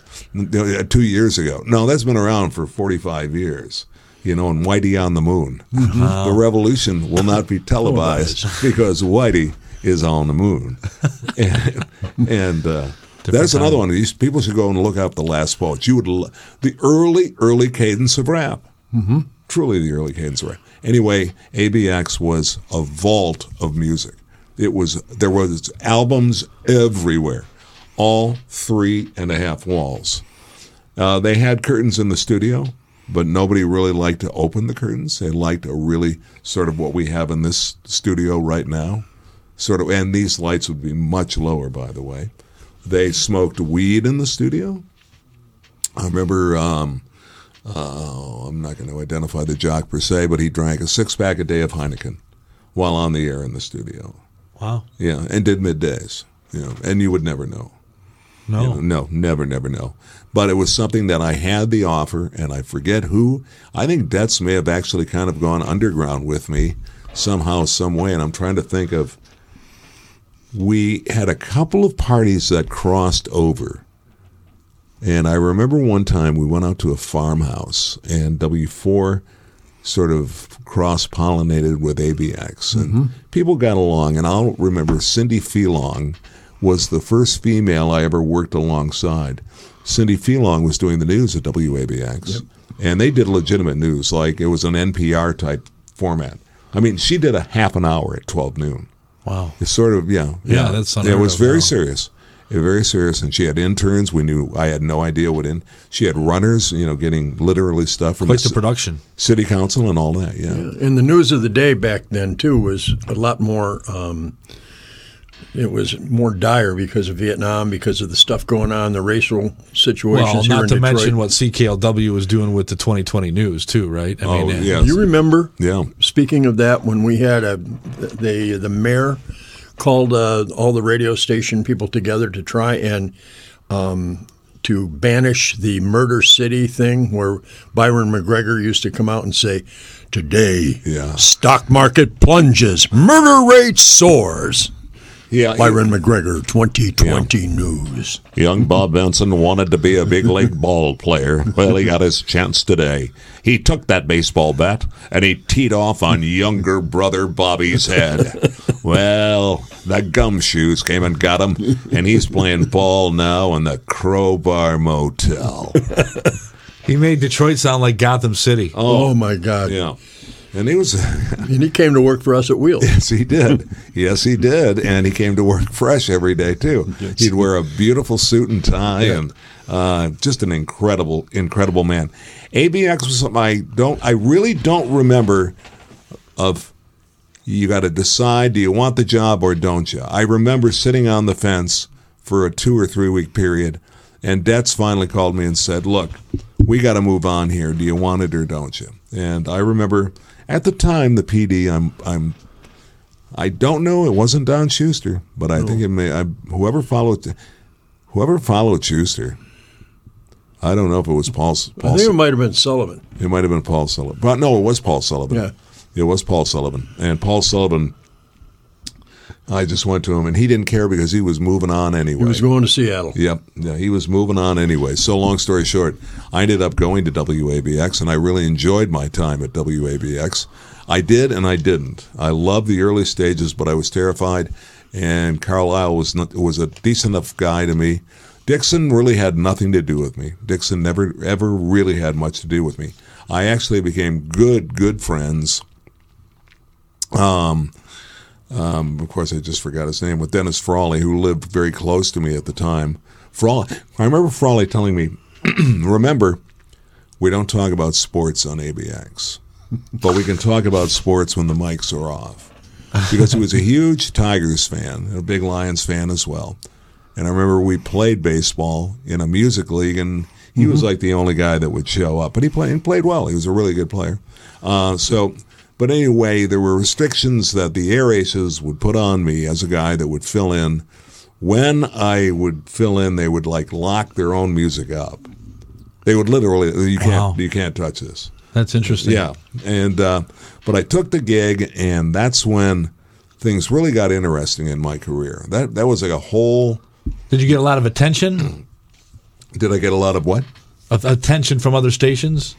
two years ago. No, that's been around for 45 years. You know, and Whitey on the Moon. The revolution will not be televised because Whitey is on the moon. and and uh, that's another one. These people should go and look up the last poets. You would lo- the early, early cadence of rap. Mm-hmm. Truly, the early cadence of rap. Anyway, ABX was a vault of music. It was there was albums everywhere, all three and a half walls. Uh, they had curtains in the studio, but nobody really liked to open the curtains. They liked a really sort of what we have in this studio right now. Sort of, and these lights would be much lower, by the way. They smoked weed in the studio. I remember, um, uh, I'm not going to identify the jock per se, but he drank a six pack a day of Heineken while on the air in the studio. Wow. Yeah, and did middays. You know, and you would never know. No. You know, no, never, never know. But it was something that I had the offer, and I forget who. I think Detz may have actually kind of gone underground with me somehow, some way, and I'm trying to think of. We had a couple of parties that crossed over. And I remember one time we went out to a farmhouse, and W4 sort of cross pollinated with ABX. And mm-hmm. people got along. And I'll remember Cindy Felong was the first female I ever worked alongside. Cindy Felong was doing the news at WABX. And they did legitimate news, like it was an NPR type format. I mean, she did a half an hour at 12 noon. Wow. It's sort of, yeah. Yeah, that's It was very now. serious. Yeah, very serious. And she had interns. We knew, I had no idea what in. She had runners, you know, getting literally stuff from Quite the the production. city council and all that. Yeah. And the news of the day back then too was a lot more. Um, it was more dire because of Vietnam, because of the stuff going on, the racial situations Well, here not in to Detroit. mention what CKLW was doing with the 2020 news too, right? I Oh, mean, yes. You remember? Yeah. Speaking of that, when we had a the the mayor called uh, all the radio station people together to try and um, to banish the Murder City thing, where Byron McGregor used to come out and say, "Today, Yeah. stock market plunges, murder rate soars." Yeah. Byron McGregor, 2020 News. Young Bob Benson wanted to be a big league ball player. Well, he got his chance today. He took that baseball bat and he teed off on younger brother Bobby's head. Well, the gumshoes came and got him, and he's playing ball now in the Crowbar Motel. he made Detroit sound like Gotham City. Oh, oh my God! Yeah. And he was, And he came to work for us at Wheels. yes, he did. Yes, he did. And he came to work fresh every day, too. He'd wear a beautiful suit and tie and uh, just an incredible, incredible man. ABX was something I don't, I really don't remember of you got to decide do you want the job or don't you? I remember sitting on the fence for a two or three week period, and Detz finally called me and said, Look, we got to move on here. Do you want it or don't you? And I remember at the time, the PD, I'm, I'm, I don't know, it wasn't Don Schuster, but I think it may, I, whoever followed, whoever followed Schuster, I don't know if it was Paul. I think it might have been Sullivan. it might have been Paul Sullivan. But no, it was Paul Sullivan. Yeah. It was Paul Sullivan. And Paul Sullivan I just went to him, and he didn't care because he was moving on anyway. He was going to Seattle. Yep, yeah, he was moving on anyway. So, long story short, I ended up going to WABX, and I really enjoyed my time at WABX. I did, and I didn't. I loved the early stages, but I was terrified. And Carlisle was not, was a decent enough guy to me. Dixon really had nothing to do with me. Dixon never ever really had much to do with me. I actually became good good friends. Um, um, of course, I just forgot his name with Dennis Frawley, who lived very close to me at the time. Frawley, I remember Frawley telling me, "Remember, we don't talk about sports on ABX, but we can talk about sports when the mics are off." Because he was a huge Tigers fan, and a big Lions fan as well. And I remember we played baseball in a music league, and he was like the only guy that would show up. But he played, he played well. He was a really good player. Uh, so, but anyway, there were restrictions that the air aces would put on me as a guy that would fill in. When I would fill in, they would like lock their own music up. They would literally, you can't, Wow. you can't touch this. That's interesting. Yeah, and uh, but I took the gig, and that's when things really got interesting in my career. That that was like a whole. Did you get a lot of attention? Did I get a lot of what? Of attention from other stations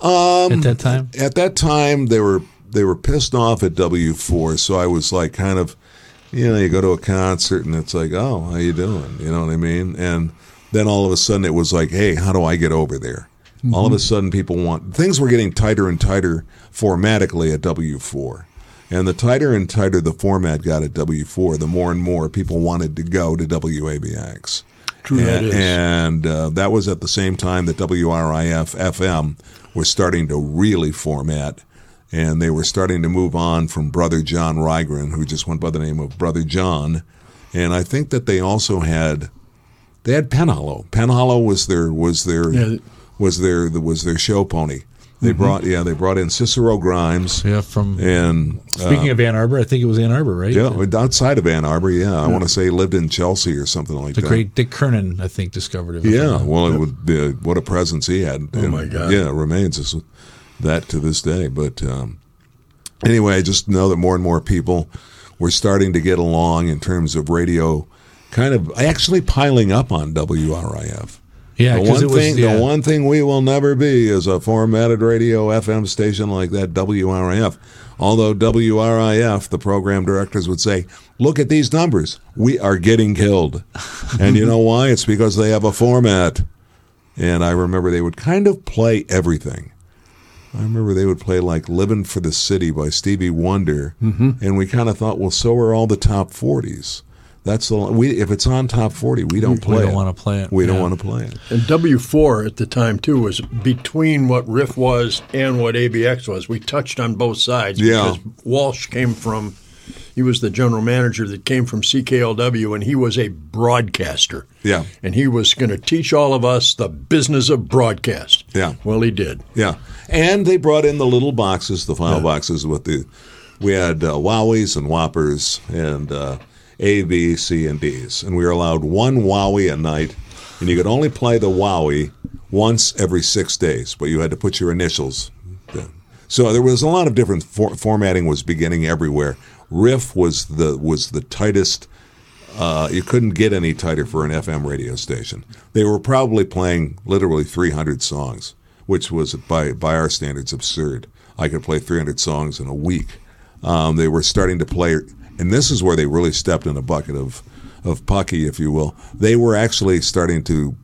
Um, at that time? at that time they were they were pissed off at W four, so I was like kind of, you know, you go to a concert and it's like, oh, how you doing? You know what I mean? And then all of a sudden it was like, hey, how do I get over there? All of a sudden people want things were getting tighter and tighter formatically at W four. And the tighter and tighter the format got at W4, the more and more people wanted to go to WABX. True that and, is. and uh, that was at the same time that WRIF FM was starting to really format, and they were starting to move on from Brother John Rygren, who just went by the name of Brother John. And I think that they also had they had Penhallow. Penhallow was their was their Yeah. was their was their show pony. They mm-hmm. brought yeah they brought in Cicero Grimes Yeah, from and speaking uh, of Ann Arbor, I think it was Ann Arbor, right? yeah outside of Ann Arbor. Yeah, I want to say he lived in Chelsea or something like The that. The great Dick Kernan, I think, discovered it. Yeah, well, it would be, what a presence he had. Oh, my God. Yeah, it remains as that to this day. But um, anyway, I just know that more and more people were starting to get along in terms of radio, kind of actually piling up on WRIF. yeah, The one it was thing, yeah. the one thing we will never be is a formatted radio FM station like that WRIF. Although WRIF, the program directors would say, "Look at these numbers. We are getting killed," and you know why? It's because they have a format. And I remember they would kind of play everything. I remember they would play like "Living for the City" by Stevie Wonder, Mm-hmm. and we kind of thought, well, so are all the top forties. That's the we. If it's on top forty, we don't play We don't it. wanna play it, We don't want to play it. And W4 at the time, too, was between what Riff was and what ABX was. We touched on both sides Yeah. because Walsh came from, he was the general manager that came from CKLW, and he was a broadcaster. Yeah. And he was going to teach all of us the business of broadcast. Yeah. Well, he did. Yeah, and they brought in the little boxes, the file boxes with the. We had uh, Wowies and Whoppers and uh, A, B, C, and D's, and we were allowed one Wowie a night, and you could only play the Wowie once every six days, but you had to put your initials. So there was a lot of different for- formatting was beginning everywhere. Riff was the was the tightest uh, you couldn't get any tighter for an FM radio station. They were probably playing literally 300 songs, which was by by our standards absurd. I could play 300 songs in a week. Um, they were starting to play, and this is where they really stepped in a bucket of of pucky, if you will. They were actually starting to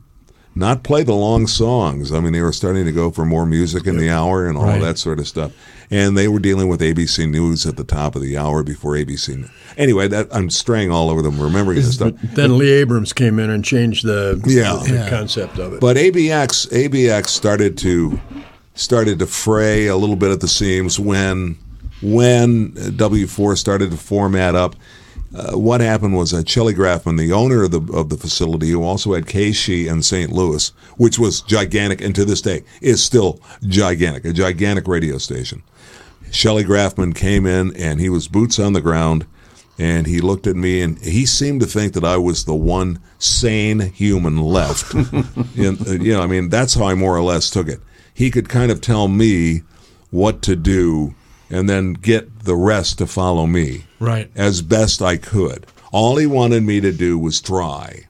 not play the long songs. I mean, they were starting to go for more music in the hour and all Right. that sort of stuff. And they were dealing with ABC News at the top of the hour before ABC. Anyway, that I'm straying all over them, remembering this stuff. Then Lee Abrams came in and changed the, Yeah. the, the Yeah. concept of it. But ABX ABX started to started to fray a little bit at the seams when when W4 started to format up. Uh, what happened was that Shelley Grafman, the owner of the of the facility, who also had KSHE in St. Louis, which was gigantic, and to this day is still gigantic, a gigantic radio station. Shelley Grafman came in and he was boots on the ground and he looked at me and he seemed to think that I was the one sane human left. uh, you know, I mean, that's how I more or less took it. He could kind of tell me what to do and then get the rest to follow me Right. as best I could. All he wanted me to do was try.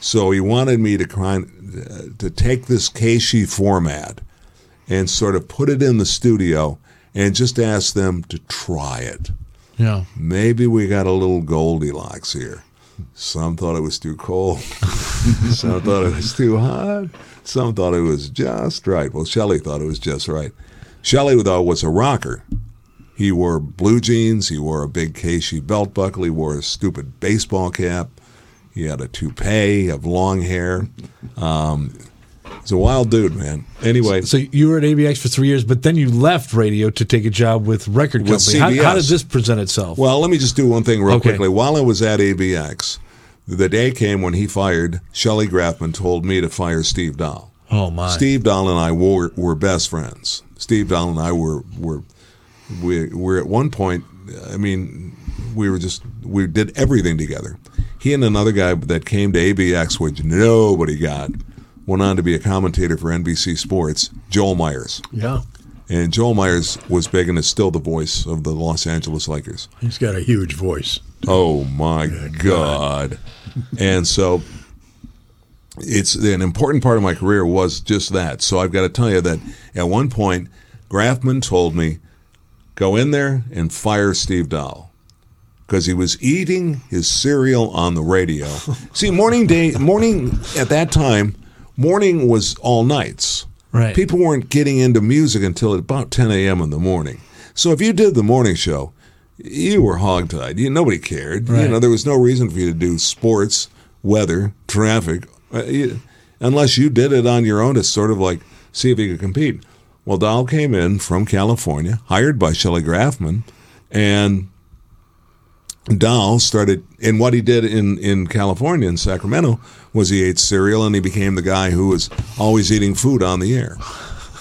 So he wanted me to kind uh, to take this KSHE format and sort of put it in the studio and just ask them to try it. Yeah. Maybe we got a little Goldilocks here. Some thought it was too cold. Some thought it was too hot. Some thought it was just right. Well, Shelley thought it was just right. Shelley, though, was a rocker. He wore blue jeans. He wore a big KSHE belt buckle. He wore a stupid baseball cap. He had a toupee of long hair. Um, he's a wild dude, man. Anyway, So you were at ABX for three years, but then you left radio to take a job with record With company. How, how did this present itself? Well, let me just do one thing real Okay. quickly. While I was at ABX, the day came when he fired Shelley Grafman told me to fire Steve Dahl. oh my. Steve Dahl and I were, were best friends. Steve Dahl and I were were we were at one point. I mean, we were just we did everything together. He and another guy that came to ABX, which nobody got, went on to be a commentator for NBC Sports. Joel Meyers, Yeah. and Joel Meyers was big and is still the voice of the Los Angeles Lakers. He's got a huge voice. Oh my God. And so it's an important part of my career was just that. So I've got to tell you that at one point, Grafman told me, go in there and fire Steve Dahl. Because he was eating his cereal on the radio. See, morning day, morning at that time, morning was all nights. Right. People weren't getting into music until about 10 a.m. in the morning. So if you did the morning show, you were hogtied. You, nobody cared. Right. You know, there was no reason for you to do sports, weather, traffic, uh, you, unless you did it on your own to sort of like see if you could compete. Well, Dahl came in from California, hired by Shelley Grafman, and Dahl started, and what he did in, in California, in Sacramento, was he ate cereal and he became the guy who was always eating food on the air.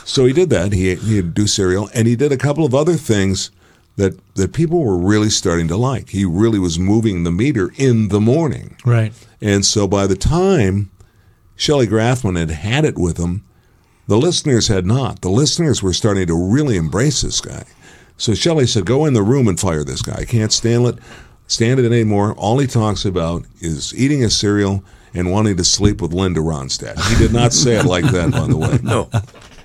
So he did that. He he'd do cereal, and he did a couple of other things that that people were really starting to like. He really was moving the meter in the morning, right. and so by the time Shelley Grafman had had it with him, the listeners had not. The listeners were starting to really embrace this guy. So Shelley said, "Go in the room and fire this guy. I can't stand it, stand it anymore. All he talks about is eating his cereal." And wanting to sleep with Linda Ronstadt. He did not say it like that, by the way. No.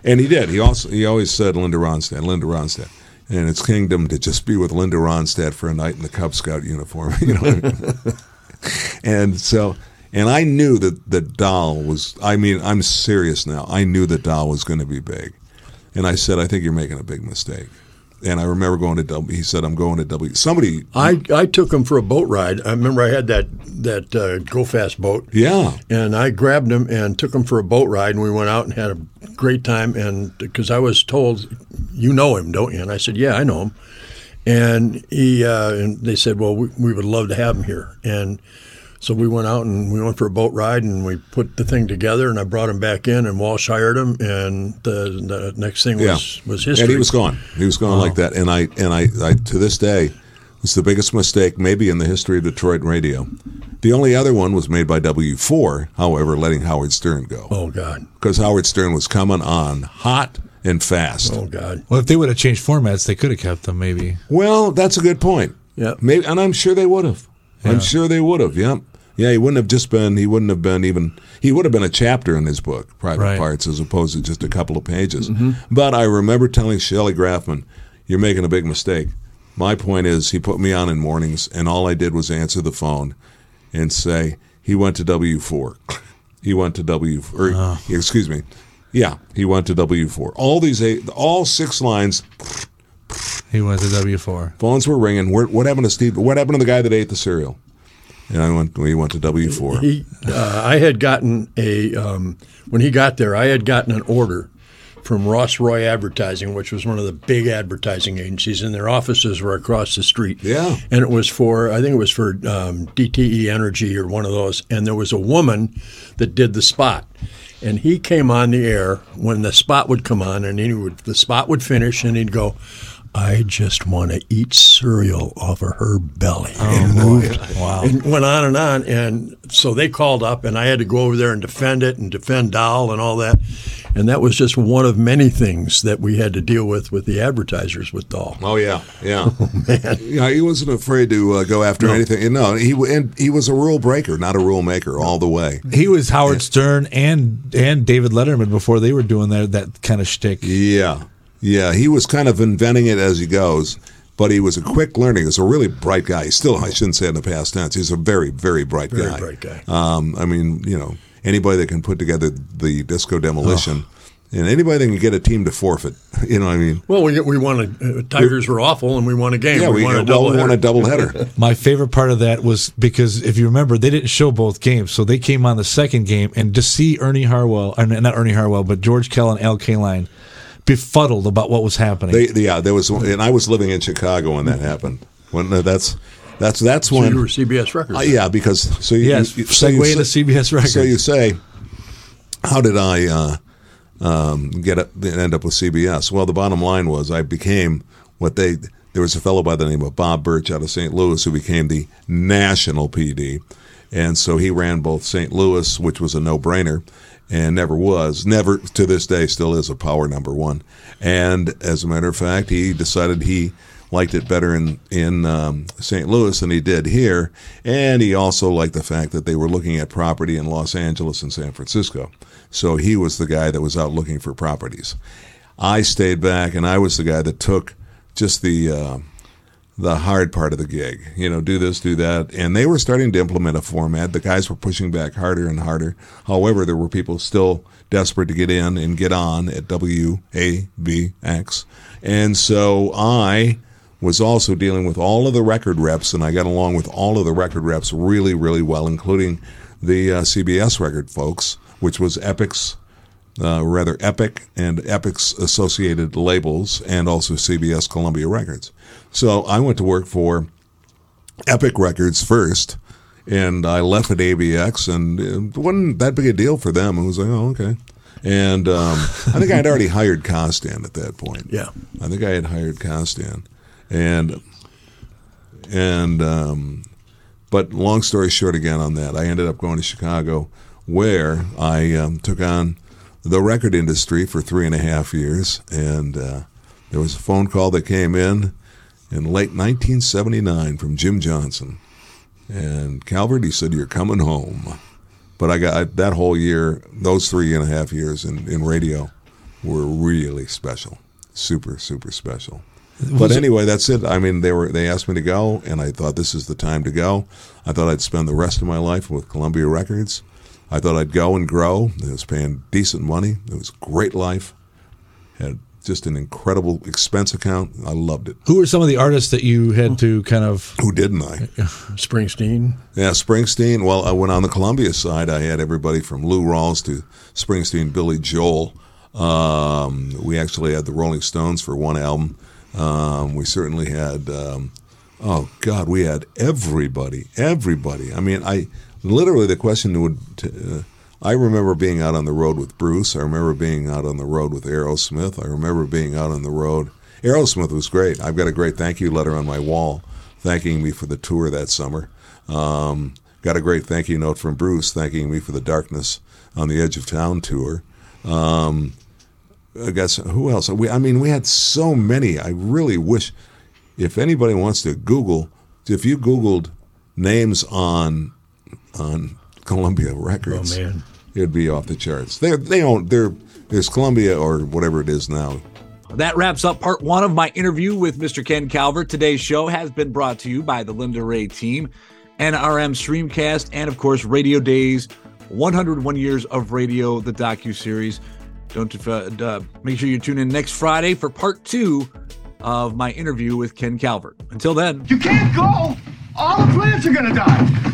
And he did. He also he always said Linda Ronstadt, Linda Ronstadt. And it's kingdom to just be with Linda Ronstadt for a night in the Cub Scout uniform, you know. and so and I knew that that Dahl was I mean, I'm serious now. I knew that Dahl was going to be big. And I said, I think you're making a big mistake. And I remember going to W. He said, I'm going to W. Somebody, I, I took him for a boat ride. I remember I had that that uh, go fast boat. yeah, And I grabbed him and took him for a boat ride, and we went out and had a great time. And because I was told, you know him, don't you? And I said, yeah, I know him. And he uh, and they said, well, we, we would love to have him here. And so we went out and we went for a boat ride, and we put the thing together. And I brought him back in, and Walsh hired him. And the, the next thing yeah. was was history. And he was gone. He was gone like that. And I and I, I to this day, it's the biggest mistake maybe in the history of Detroit radio. The only other one was made by W4, however, letting Howard Stern go. Oh God! Because Howard Stern was coming on hot and fast. Oh God! Well, if they would have changed formats, they could have kept them. Maybe. Well, that's a good point. Yeah. Maybe, and I'm sure they would have. I'm sure they would have. Yeah. Yeah, he wouldn't have just been. He wouldn't have been even. He would have been a chapter in his book, Private Right. Parts, as opposed to just a couple of pages. Mm-hmm. But I remember telling Shelley Grafman, "You're making a big mistake." My point is, he put me on in mornings, and all I did was answer the phone and say he went to W four. He went to W. Or, ah. excuse me. Yeah, he went to W four. All these eight, all six lines. He went to W four. Phones were ringing. Where, what happened to Steve? What happened to the guy that ate the cereal? And I went. We went to W four. Uh, I had gotten a um, when he got there. I had gotten an order from Ross Roy Advertising, which was one of the big advertising agencies, and their offices were across the street. Yeah. and it was for I think it was for um, DTE Energy or one of those. And there was a woman that did the spot. And he came on the air when the spot would come on, and he would the spot would finish, and he'd go, "I just want to eat cereal off of her belly." and moved, Wow. and went on and on. And so they called up, and I had to go over there and defend it and defend Dahl and all that. And that was just one of many things that we had to deal with with the advertisers with Dahl. Oh yeah, yeah, oh, man. Yeah, he wasn't afraid to uh, go after no. anything. No, he and he was a rule breaker, not a rule maker, all the way. He was Howard Stern and and David Letterman before they were doing that that kind of shtick. Yeah, yeah, he was kind of inventing it as he goes but he was a quick learner. He was a really bright guy. He's still, I shouldn't say in the past tense, he's a very, very bright very guy. bright guy. Um, I mean, you know, anybody that can put together the disco demolition. Oh. And anybody that can get a team to forfeit, you know what I mean? Well, we we won a uh, Tigers were awful, and we won a game. Yeah, we, we won a double well, we won a double header. My favorite part of that was because if you remember, they didn't show both games, so they came on the second game, and to see Ernie Harwell, or not Ernie Harwell, but George Kell and Al Kaline befuddled about what was happening. They, yeah, there was, and I was living in Chicago when that happened. When uh, that's that's that's so when you were CBS Records. Uh, yeah, because so you, yes, you, so segue into CBS Records. So you say, how did I uh, um, get up, end up with CBS? Well, the bottom line was I became what they. There was a fellow by the name of Bob Birch out of St. Louis who became the national PD, and so he ran both St. Louis, which was a no-brainer, and never was, never to this day still is a power number one. And as a matter of fact, he decided he liked it better in in um, St. Louis than he did here, and he also liked the fact that they were looking at property in Los Angeles and San Francisco. So he was the guy that was out looking for properties. I stayed back, and I was the guy that took just the uh, the hard part of the gig. You know, do this, do that. And they were starting to implement a format. The guys were pushing back harder and harder. However, there were people still desperate to get in and get on at WABX. And so I was also dealing with all of the record reps, and I got along with all of the record reps really, really well, including the uh, CBS record folks, which was Epic's uh, rather Epic and Epic's associated labels, and also CBS Columbia Records. So I went to work for Epic Records first, and I left at ABX, and it wasn't that big a deal for them. It was like, oh, okay. And um, I think I had already hired Costan at that point. Yeah, I think I had hired Costan, and and um, but long story short, again on that, I ended up going to Chicago, where I um, took on the record industry for three and a half years, and uh, there was a phone call that came in in late 1979 from Jim Johnson. And Calvert, he said, You're coming home. But I got I, that whole year, those three and a half years in, in radio were really special. Super, super special. But anyway, that's it. I mean, they were they asked me to go, and I thought this is the time to go. I thought I'd spend the rest of my life with Columbia Records. I thought I'd go and grow. It was paying decent money. It was a great life. Had just an incredible expense account. I loved it. Who were some of the artists that you had to kind of? Who didn't I? Springsteen. Yeah, Springsteen. Well, I went on the Columbia side. I had everybody from Lou Rawls to Springsteen, Billy Joel. Um, we actually had the Rolling Stones for one album. Um, we certainly had. Um, oh God, we had everybody, everybody. I mean, I literally the question would. Uh, I remember being out on the road with Bruce. I remember being out on the road with Aerosmith. I remember being out on the road. Aerosmith was great. I've got a great thank you letter on my wall thanking me for the tour that summer. Um, got a great thank you note from Bruce thanking me for the Darkness on the Edge of Town tour. Um, I guess who else? We, I mean, we had so many. I really wish if anybody wants to Google, if you Googled names on on Columbia Records, oh, man. it'd be off the charts. They they own they're there's Columbia or whatever it is now. That wraps up part one of my interview with Mr. Ken Calvert. Today's show has been brought to you by the Linda Rea team, NRM Screamcast, and of course Radio Dayz, 101 Years of Radio, the docu series. Don't uh, uh, make sure you tune in next Friday for part two of my interview with Ken Calvert. Until then, you can't go. All the plants are gonna die.